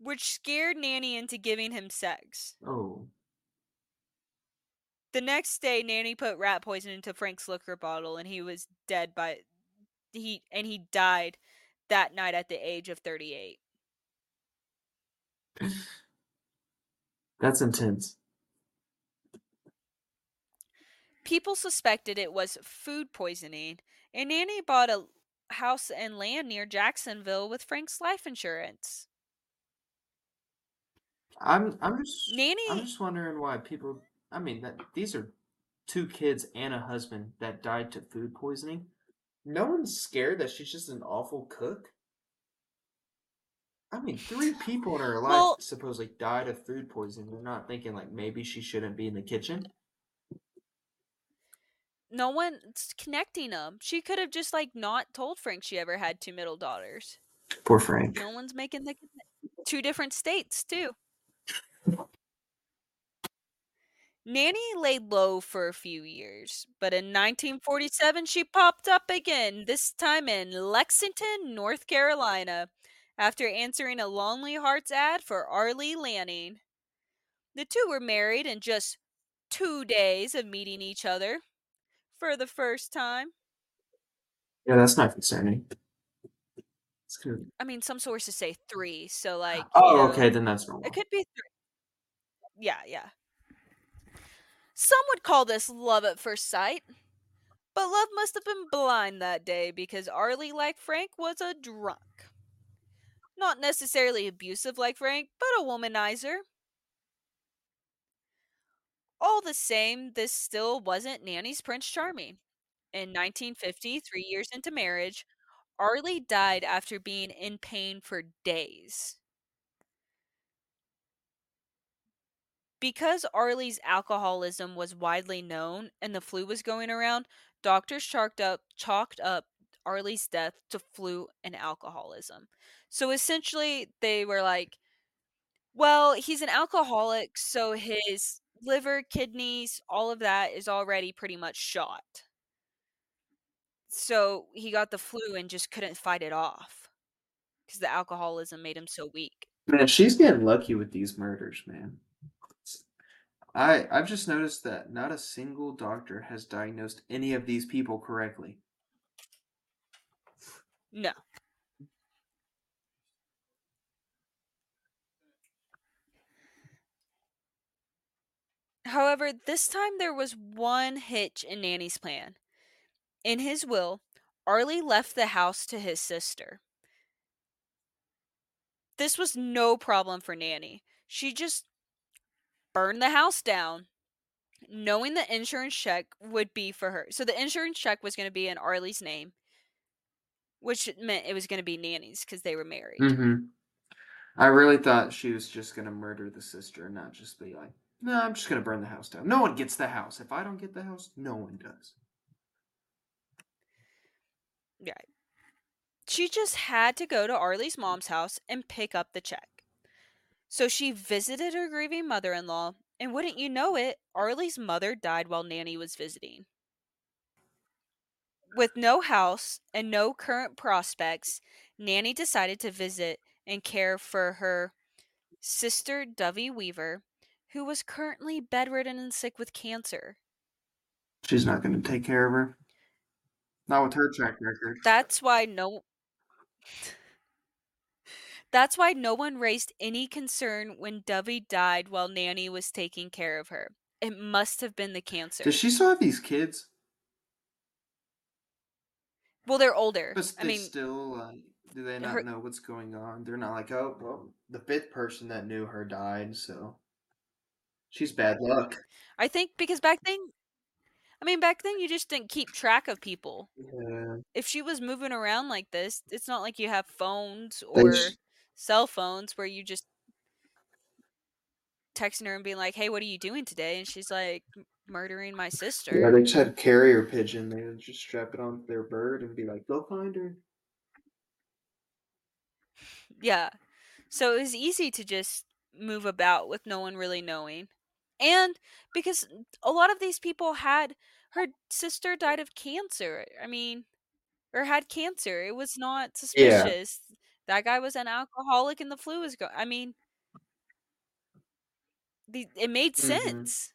Speaker 1: which scared Nannie into giving him sex.
Speaker 2: Oh.
Speaker 1: The next day, Nannie put rat poison into Frank's liquor bottle, and he was dead by he and he died that night at the age of 38.
Speaker 2: That's intense.
Speaker 1: People suspected it was food poisoning, and Nannie bought a house and land near Jacksonville with Frank's life insurance.
Speaker 2: I'm I'm just I'm just wondering why people I mean that these are two kids and a husband that died to food poisoning. No one's scared that she's just an awful cook. I mean, three people in her life
Speaker 1: Well-
Speaker 2: supposedly died of food poisoning. They're not thinking like maybe she shouldn't be in the kitchen.
Speaker 1: no one's connecting them. She could have just like not told Frank she ever had two middle daughters.
Speaker 2: Poor Frank.
Speaker 1: No one's making the two different states too. Nannie laid low for a few years, but in mm-hmm. 1947 she popped up again, this time in Lexington, North Carolina, after answering a Lonely Hearts ad for Arlie Lanning. The two were married in just two days of meeting each other for the first time.
Speaker 2: Yeah, that's not concerning. It's good.
Speaker 1: I mean, some sources say three, so like.
Speaker 2: Oh,
Speaker 1: you know,
Speaker 2: okay, then that's wrong.
Speaker 1: It could be three. Yeah, yeah. Some would call this love at first sight. But love must have been blind that day because Arlie, like Frank, was a drunk. Not necessarily abusive like Frank, but a womanizer. All the same, this still wasn't Nannie's Prince Charming. In 1950, three years into marriage, Arlie died after being in pain for days. Because Arlie's alcoholism was widely known and the flu was going around, doctors chalked up chalked up Arlie's death to flu and alcoholism. So essentially they were like, well, he's an alcoholic, so his liver, kidneys, all of that is already pretty much shot. So he got the flu and just couldn't fight it off because the alcoholism made him so weak.
Speaker 2: Man, she's getting lucky with these murders, man. I I've just noticed that not a single doctor has diagnosed any of these people correctly.
Speaker 1: No. However, this time there was one hitch in Nannie's plan. In his will, Arlie left the house to his sister. This was no problem for Nannie. She just burned the house down, knowing the insurance check would be for her. So the insurance check was going to be in Arlie's name, which meant it was going to be Nannie's because they were married.
Speaker 2: Mm-hmm. I really thought she was just gonna murder the sister and not just be like, no, I'm just gonna burn the house down. No one gets the house. If I don't get the house, no one does.
Speaker 1: Yeah. She just had to go to Arlie's mom's house and pick up the check. So she visited her grieving mother in law, and wouldn't you know it, Arlie's mother died while Nannie was visiting. With no house and no current prospects, Nannie decided to visit and care for her sister, Dovey Weaver, who was currently bedridden and sick with cancer.
Speaker 2: She's not gonna take care of her. Not with her track record.
Speaker 1: That's why no That's why no one raised any concern when Dovey died while Nannie was taking care of her. It must have been the cancer.
Speaker 2: Does she still have these kids?
Speaker 1: well, they're older.
Speaker 2: But
Speaker 1: I mean,
Speaker 2: still like, do they not
Speaker 1: her-
Speaker 2: know what's going on? They're not like, oh, well, the fifth person that knew her died, so she's bad luck.
Speaker 1: I think because back then, I mean, back then you just didn't keep track of people.
Speaker 2: Yeah.
Speaker 1: If she was moving around like this, it's not like you have phones
Speaker 2: They
Speaker 1: or
Speaker 2: sh-
Speaker 1: cell phones where you just texting her and being like, "Hey, what are you doing today?" And she's like, "Murdering my sister."
Speaker 2: Yeah, they just had carrier pigeon. They would just strap it on their bird and be like, "Go find her."
Speaker 1: Yeah. So it was easy to just move about with no one really knowing. And because a lot of these people had her sister died of cancer. I mean, or had cancer. It was not
Speaker 2: Yeah.
Speaker 1: That guy was an alcoholic and the flu was going. I mean, the, it made
Speaker 2: Mhm.
Speaker 1: sense.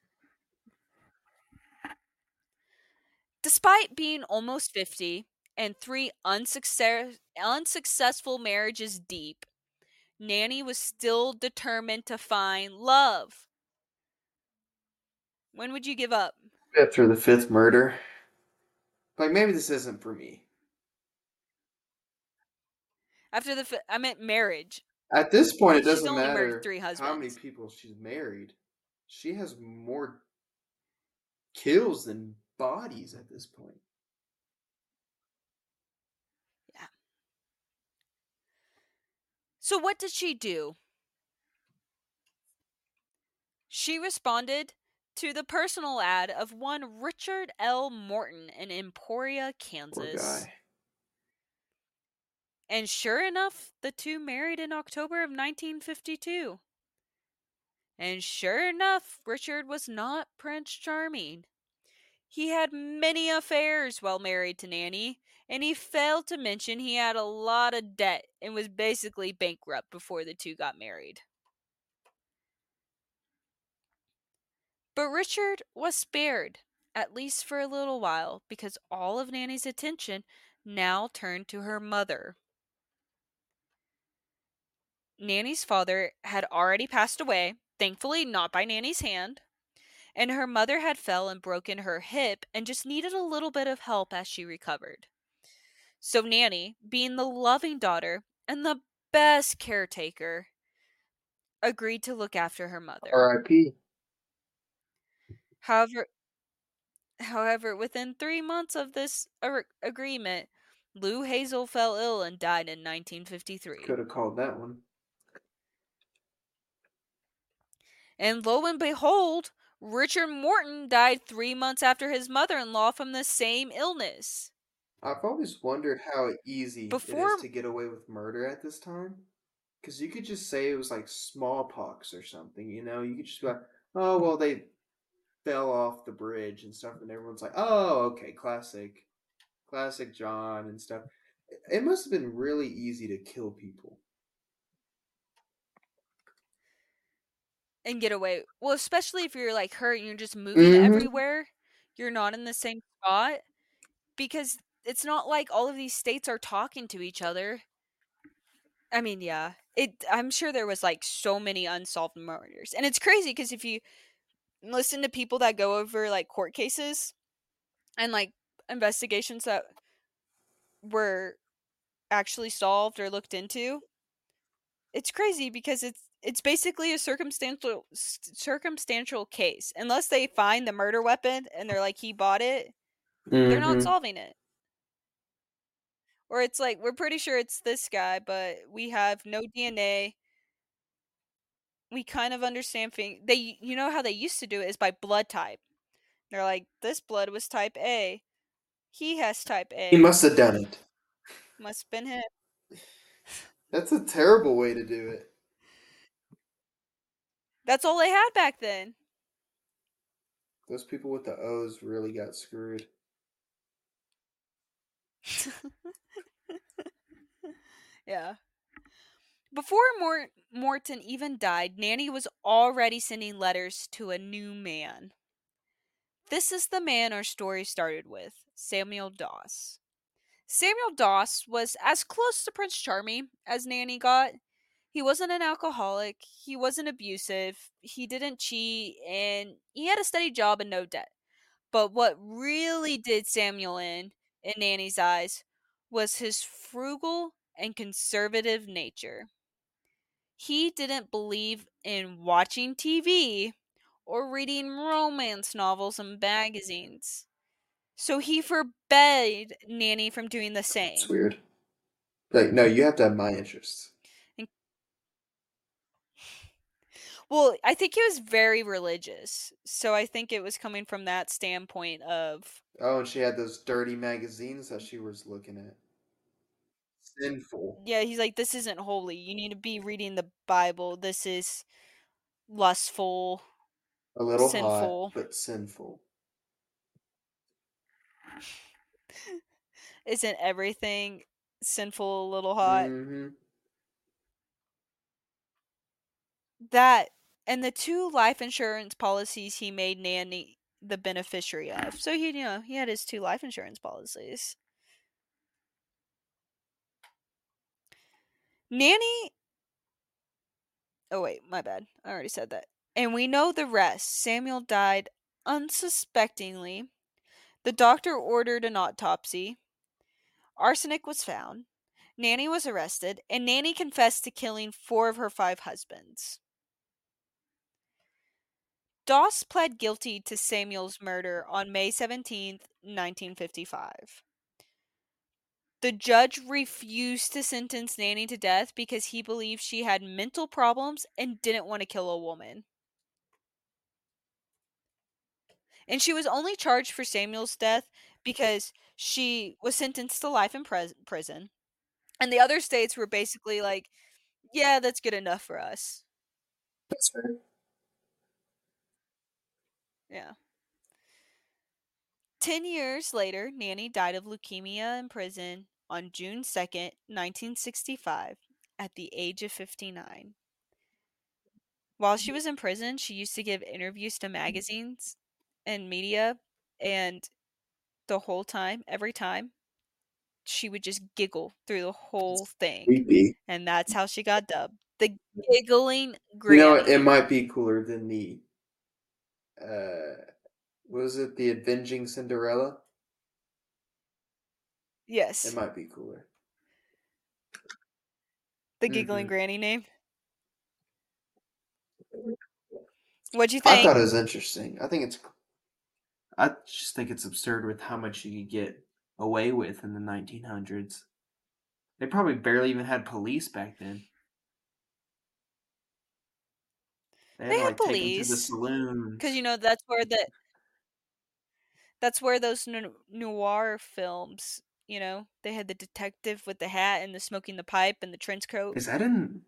Speaker 1: Despite being almost 50 and three unsuccess- unsuccessful marriages deep, Nannie was still determined to find love. When would you give up?
Speaker 2: After the fifth murder, like maybe this isn't for me.
Speaker 1: After the, I meant marriage.
Speaker 2: At this point, it doesn't matter
Speaker 1: three
Speaker 2: how many people she's married. She has more kills than bodies at this point. Yeah.
Speaker 1: So what did she do? She responded to the personal ad of one Richard L. Morton in Emporia,
Speaker 2: Poor
Speaker 1: Kansas. And sure enough, the two married in October of 1952. And sure enough, Richard was not Prince Charming. He had many affairs while married to Nannie, and he failed to mention he had a lot of debt and was basically bankrupt before the two got married. But Richard was spared, at least for a little while, because all of Nannie's attention now turned to her mother. Nannie's father had already passed away, thankfully not by Nannie's hand, and her mother had fell and broken her hip and just needed a little bit of help as she recovered. So Nannie, being the loving daughter and the best caretaker, agreed to look after her mother.
Speaker 2: R.I.P.
Speaker 1: However, however, within three months of this ar- agreement, Lou Hazle fell ill and died in 1953.
Speaker 2: Could have called that one.
Speaker 1: And lo and behold, Richard Morton died three months after his mother in law from the same illness.
Speaker 2: I've always wondered how easy it
Speaker 1: Before-
Speaker 2: is to get away with murder at this time. Because you could just say it was like smallpox or something, you know? You could just be like, oh, well, they fell off the bridge and stuff, and everyone's like, oh, okay, classic. Classic John and stuff. It must have been really easy to kill people.
Speaker 1: And get away. Well, especially if you're like hurt and you're just moving
Speaker 2: Mhm.
Speaker 1: everywhere, you're not in the same spot because it's not like all of these states are talking to each other. I mean, yeah. It I'm sure there was like so many unsolved murders. And it's crazy because if you listen to people that go over like court cases and like investigations that were actually solved or looked into, it's crazy because it's it's basically a circumstantial circumstantial case. Unless they find the murder weapon and they're like he bought it, they're not
Speaker 2: Mhm.
Speaker 1: solving it. Or it's like we're pretty sure it's this guy, but we have no DNA. We kind of understand things. They, you know how they used to do it is by blood type. They're like, this blood was type A. He has type A.
Speaker 2: He must have done it.
Speaker 1: Must have been him.
Speaker 2: That's a terrible way to do it.
Speaker 1: That's all they had back then.
Speaker 2: Those people with the O's really got screwed.
Speaker 1: yeah. Before Mort- Morton even died, Nannie was already sending letters to a new man. This is the man our story started with Samuel Doss. Samuel Doss was as close to Prince Charming as Nannie got. He wasn't an alcoholic, he wasn't abusive, he didn't cheat, and he had a steady job and no debt. But what really did Samuel in, in Nannie's eyes, was his frugal and conservative nature. He didn't believe in watching TV or reading romance novels and magazines. So he forbade Nannie from doing the same.
Speaker 2: It's weird. Like, no, you have to have my interests.
Speaker 1: Well, I think he was very religious. So I think it was coming from that standpoint of
Speaker 2: Oh, and she had those dirty magazines that she was looking at. Sinful.
Speaker 1: yeah, he's like this isn't holy. You need to be reading the Bible. This is lustful.
Speaker 2: A little
Speaker 1: Sinful.
Speaker 2: hot, but sinful.
Speaker 1: Isn't everything sinful a little hot?
Speaker 2: hmm
Speaker 1: That and the two life insurance policies he made Nannie the beneficiary of. So he, you know, he had his two life insurance policies. Nannie. Oh, wait, my bad. I already said that. And we know the rest. Samuel died unsuspectingly. The doctor ordered an autopsy. Arsenic was found. Nannie was arrested, and Nannie confessed to killing four of her five husbands. Doss pled guilty to Samuel's murder on May 17th, 1955. The judge refused to sentence Nannie to death because he believed she had mental problems and didn't want to kill a woman. And she was only charged for Samuel's death because she was sentenced to life in prison. And the other states were basically like, yeah, that's good enough for us.
Speaker 2: That's fair.
Speaker 1: Yeah. Ten years later, Nannie died of leukemia in prison on June 2nd, 1965, at the age of 59. While she mm. was in prison, she used to give interviews to mm. magazines and media, and the whole time, every time, she would just giggle through the whole thing.
Speaker 2: Creepy.
Speaker 1: And that's how she got dubbed the giggling granny.
Speaker 2: You know, it might be cooler than the. Uh, was it the Avenging Cinderella?
Speaker 1: yes,
Speaker 2: It might be cooler.
Speaker 1: the giggling
Speaker 2: Mhm.
Speaker 1: granny name. What'd you think?
Speaker 2: I thought it was interesting. I think it's. I just think it's absurd with how much you could get away with in the 1900s. They probably barely even had police back then. They had
Speaker 1: They had
Speaker 2: like to the
Speaker 1: police,
Speaker 2: saloons.
Speaker 1: because you know that's where the that's where those no- noir films. You know, they had the detective with the hat and the smoking the pipe and the trench coat.
Speaker 2: Is that in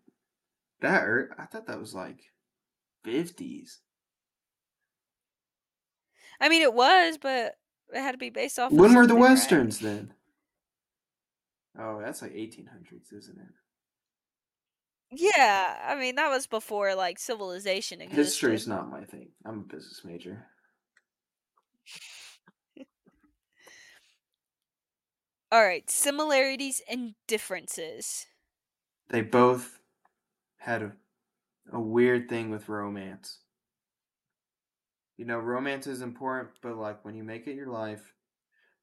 Speaker 2: that? Er, I thought that was like 50s.
Speaker 1: I mean, it was, but it had to be based off. of
Speaker 2: When were the
Speaker 1: something, right?
Speaker 2: westerns then? Oh, that's like 1800s, isn't it?
Speaker 1: Yeah, I mean that was before like civilization existed.
Speaker 2: History's not my thing. I'm a business major.
Speaker 1: All right, similarities and differences.
Speaker 2: They both had a, a weird thing with romance. You know, romance is important, but like when you make it your life,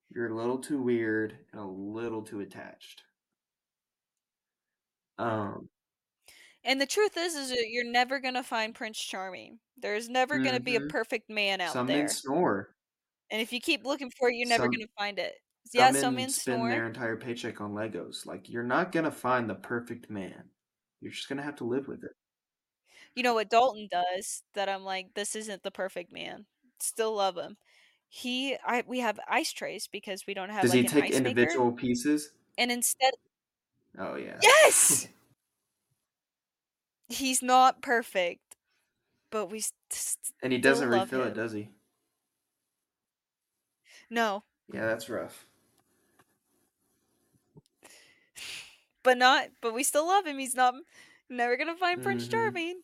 Speaker 2: you're a little too weird and a little too attached. Um,
Speaker 1: And the truth is, is that you're never gonna find Prince Charming. There's never gonna be a
Speaker 2: Mhm.
Speaker 1: perfect man out there.
Speaker 2: some
Speaker 1: there.
Speaker 2: men snore.
Speaker 1: And if you keep looking for it, you're never
Speaker 2: Some-
Speaker 1: gonna find it. Yeah,
Speaker 2: some
Speaker 1: some
Speaker 2: men
Speaker 1: men
Speaker 2: spend
Speaker 1: snore.
Speaker 2: their entire paycheck on Legos. Like you're not gonna find the perfect man. You're just gonna have to live with it.
Speaker 1: You know what Dalton does that I'm like, this isn't the perfect man. Still love him. He, I, we have ice trays because we don't have
Speaker 2: Does
Speaker 1: like
Speaker 2: he
Speaker 1: an
Speaker 2: take
Speaker 1: ice maker.
Speaker 2: individual pieces?
Speaker 1: And instead,
Speaker 2: Oh yeah.
Speaker 1: yes, he's not perfect, but we st- st-
Speaker 2: and he doesn't refill
Speaker 1: him.
Speaker 2: it, does he?
Speaker 1: no,
Speaker 2: Yeah, that's rough.
Speaker 1: but not, but we still love him. He's not never gonna find Prince
Speaker 2: Mhm.
Speaker 1: Charming.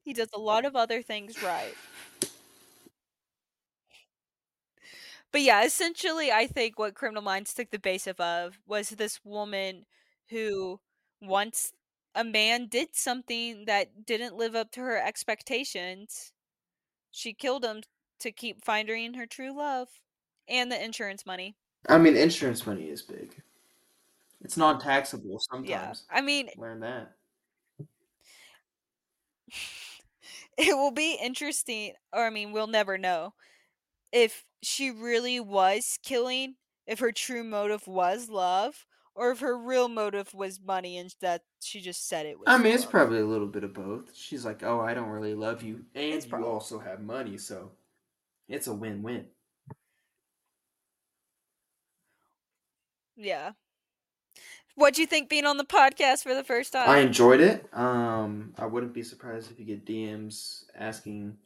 Speaker 1: He does a lot of other things right. But yeah, essentially, I think what Criminal Minds took the base of was this woman who once a man did something that didn't live up to her expectations, she killed him to keep finding her true love and the insurance money.
Speaker 2: I mean, insurance money is big. It's non-taxable sometimes.
Speaker 1: Yeah,
Speaker 2: sometimes.
Speaker 1: I mean,
Speaker 2: Learn that.
Speaker 1: it will be interesting, or I mean, we'll never know if she really was killing, if her true motive was love, or if her real motive was money and that she just said it was.
Speaker 2: I mean, it's
Speaker 1: love.
Speaker 2: probably a little bit of both. She's like, "Oh, I don't really love you, and
Speaker 1: It's
Speaker 2: you also have money, so it's a win-win."
Speaker 1: Yeah. What'd you think being on the podcast for the first time?
Speaker 2: I enjoyed it. Um, I wouldn't be surprised if you get DMs asking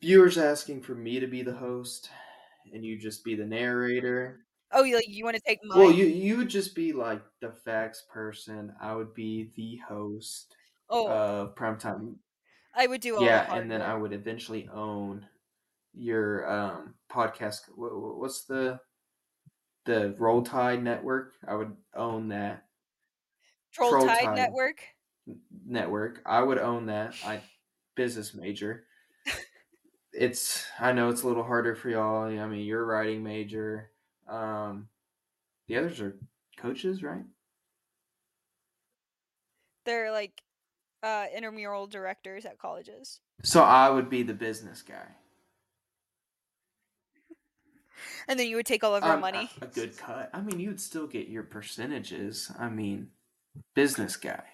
Speaker 2: viewers asking for me to be the host, and you just be the narrator.
Speaker 1: Oh, you like you want to take mine?
Speaker 2: Well, you you would just be like the facts person. I would be the host
Speaker 1: oh,
Speaker 2: of primetime.
Speaker 1: I would do all the
Speaker 2: Yeah,
Speaker 1: hard
Speaker 2: and then
Speaker 1: work.
Speaker 2: I would eventually own your um podcast. wha- wha- What's the the Roll Tide network? I would own that
Speaker 1: Troll,
Speaker 2: Troll
Speaker 1: Tide
Speaker 2: Tide.
Speaker 1: Network.
Speaker 2: network. I would own that. I business major. It's I know it's a little harder for y'all. I mean, you're a writing major. Um, the others are coaches, right?
Speaker 1: They're like uh, intramural directors at colleges.
Speaker 2: So I would be the business guy.
Speaker 1: And then you would take all of our
Speaker 2: Um,
Speaker 1: money.
Speaker 2: A, a good cut. I mean, you'd still get your percentages. I mean, business guy.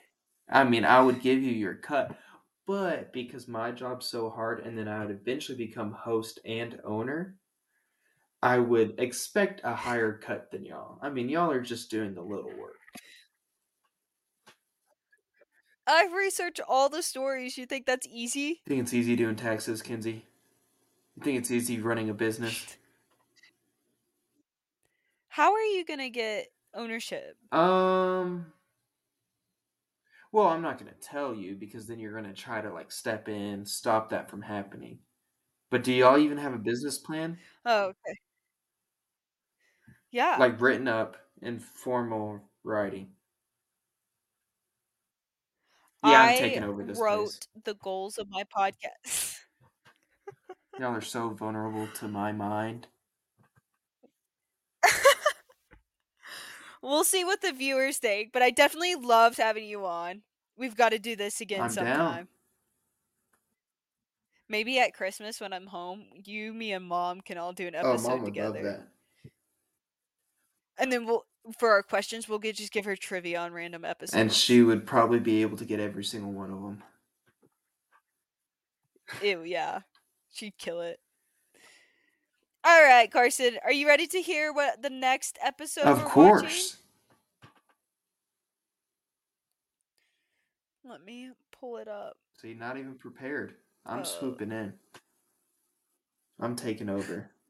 Speaker 2: I mean, I would give you your cut, but because my job's so hard, and then I would eventually become host and owner, I would expect a higher cut than y'all. I mean, y'all are just doing the little work.
Speaker 1: I've researched all the stories. You think that's easy?
Speaker 2: You think it's easy doing taxes, Kenzi? You think it's easy running a business?
Speaker 1: How are you gonna get ownership?
Speaker 2: Um. Well, I'm not going to tell you because then you're going to try to like step in, stop that from happening. But do y'all even have a business plan?
Speaker 1: Oh, okay. Yeah.
Speaker 2: Like written up in formal writing. Yeah, I'm
Speaker 1: I
Speaker 2: taking over this
Speaker 1: wrote
Speaker 2: place.
Speaker 1: the goals of my podcast.
Speaker 2: Y'all are so vulnerable to my mind.
Speaker 1: we'll see what the viewers think, but I definitely loved having you on. We've got to do this again
Speaker 2: I'm
Speaker 1: sometime.
Speaker 2: down.
Speaker 1: Maybe at Christmas when I'm home, you, me, and mom can all do an
Speaker 2: Oh,
Speaker 1: episode
Speaker 2: would
Speaker 1: together. And then we'll for our questions, we'll get just give her trivia on random episodes.
Speaker 2: And she would probably be able to get every single one of them.
Speaker 1: Ew, yeah. She'd kill it. All right, Carson, are you ready to hear what the next episode
Speaker 2: of course.
Speaker 1: watching? Let me pull it up.
Speaker 2: See, not even prepared. I'm
Speaker 1: Oh.
Speaker 2: swooping in. I'm taking over.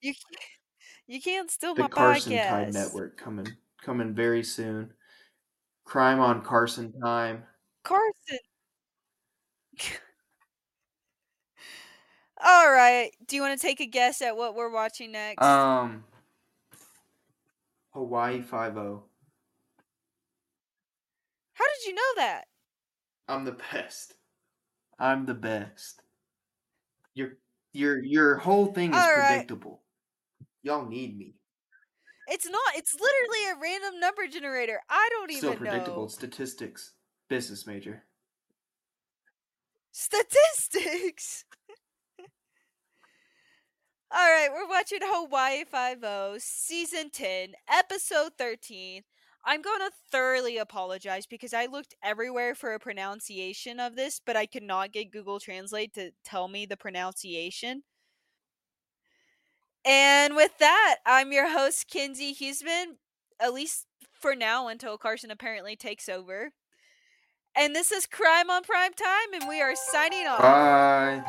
Speaker 1: You you can't steal
Speaker 2: the
Speaker 1: my
Speaker 2: Carson
Speaker 1: podcast.
Speaker 2: Tide Network coming coming very soon. Crime on Carson time.
Speaker 1: Carson. All right. Do you want to take a guess at what we're watching next?
Speaker 2: Um Hawaii Five O.
Speaker 1: How did you know that?
Speaker 2: I'm the best. I'm the best. Your your your whole thing is
Speaker 1: right.
Speaker 2: predictable. Y'all need me.
Speaker 1: It's not. It's literally a random number generator. I don't even
Speaker 2: predictable.
Speaker 1: know.
Speaker 2: Statistics. Business major.
Speaker 1: Statistics. All right, we're watching Hawaii Five O, season ten, episode thirteen. I'm going to thoroughly apologize because I looked everywhere for a pronunciation of this, but I could not get Google Translate to tell me the pronunciation. And with that, I'm your host, Kenzi Huseman, at least for now until Carson apparently takes over. And this is Crime on Prime Time, and we are signing off.
Speaker 2: Bye.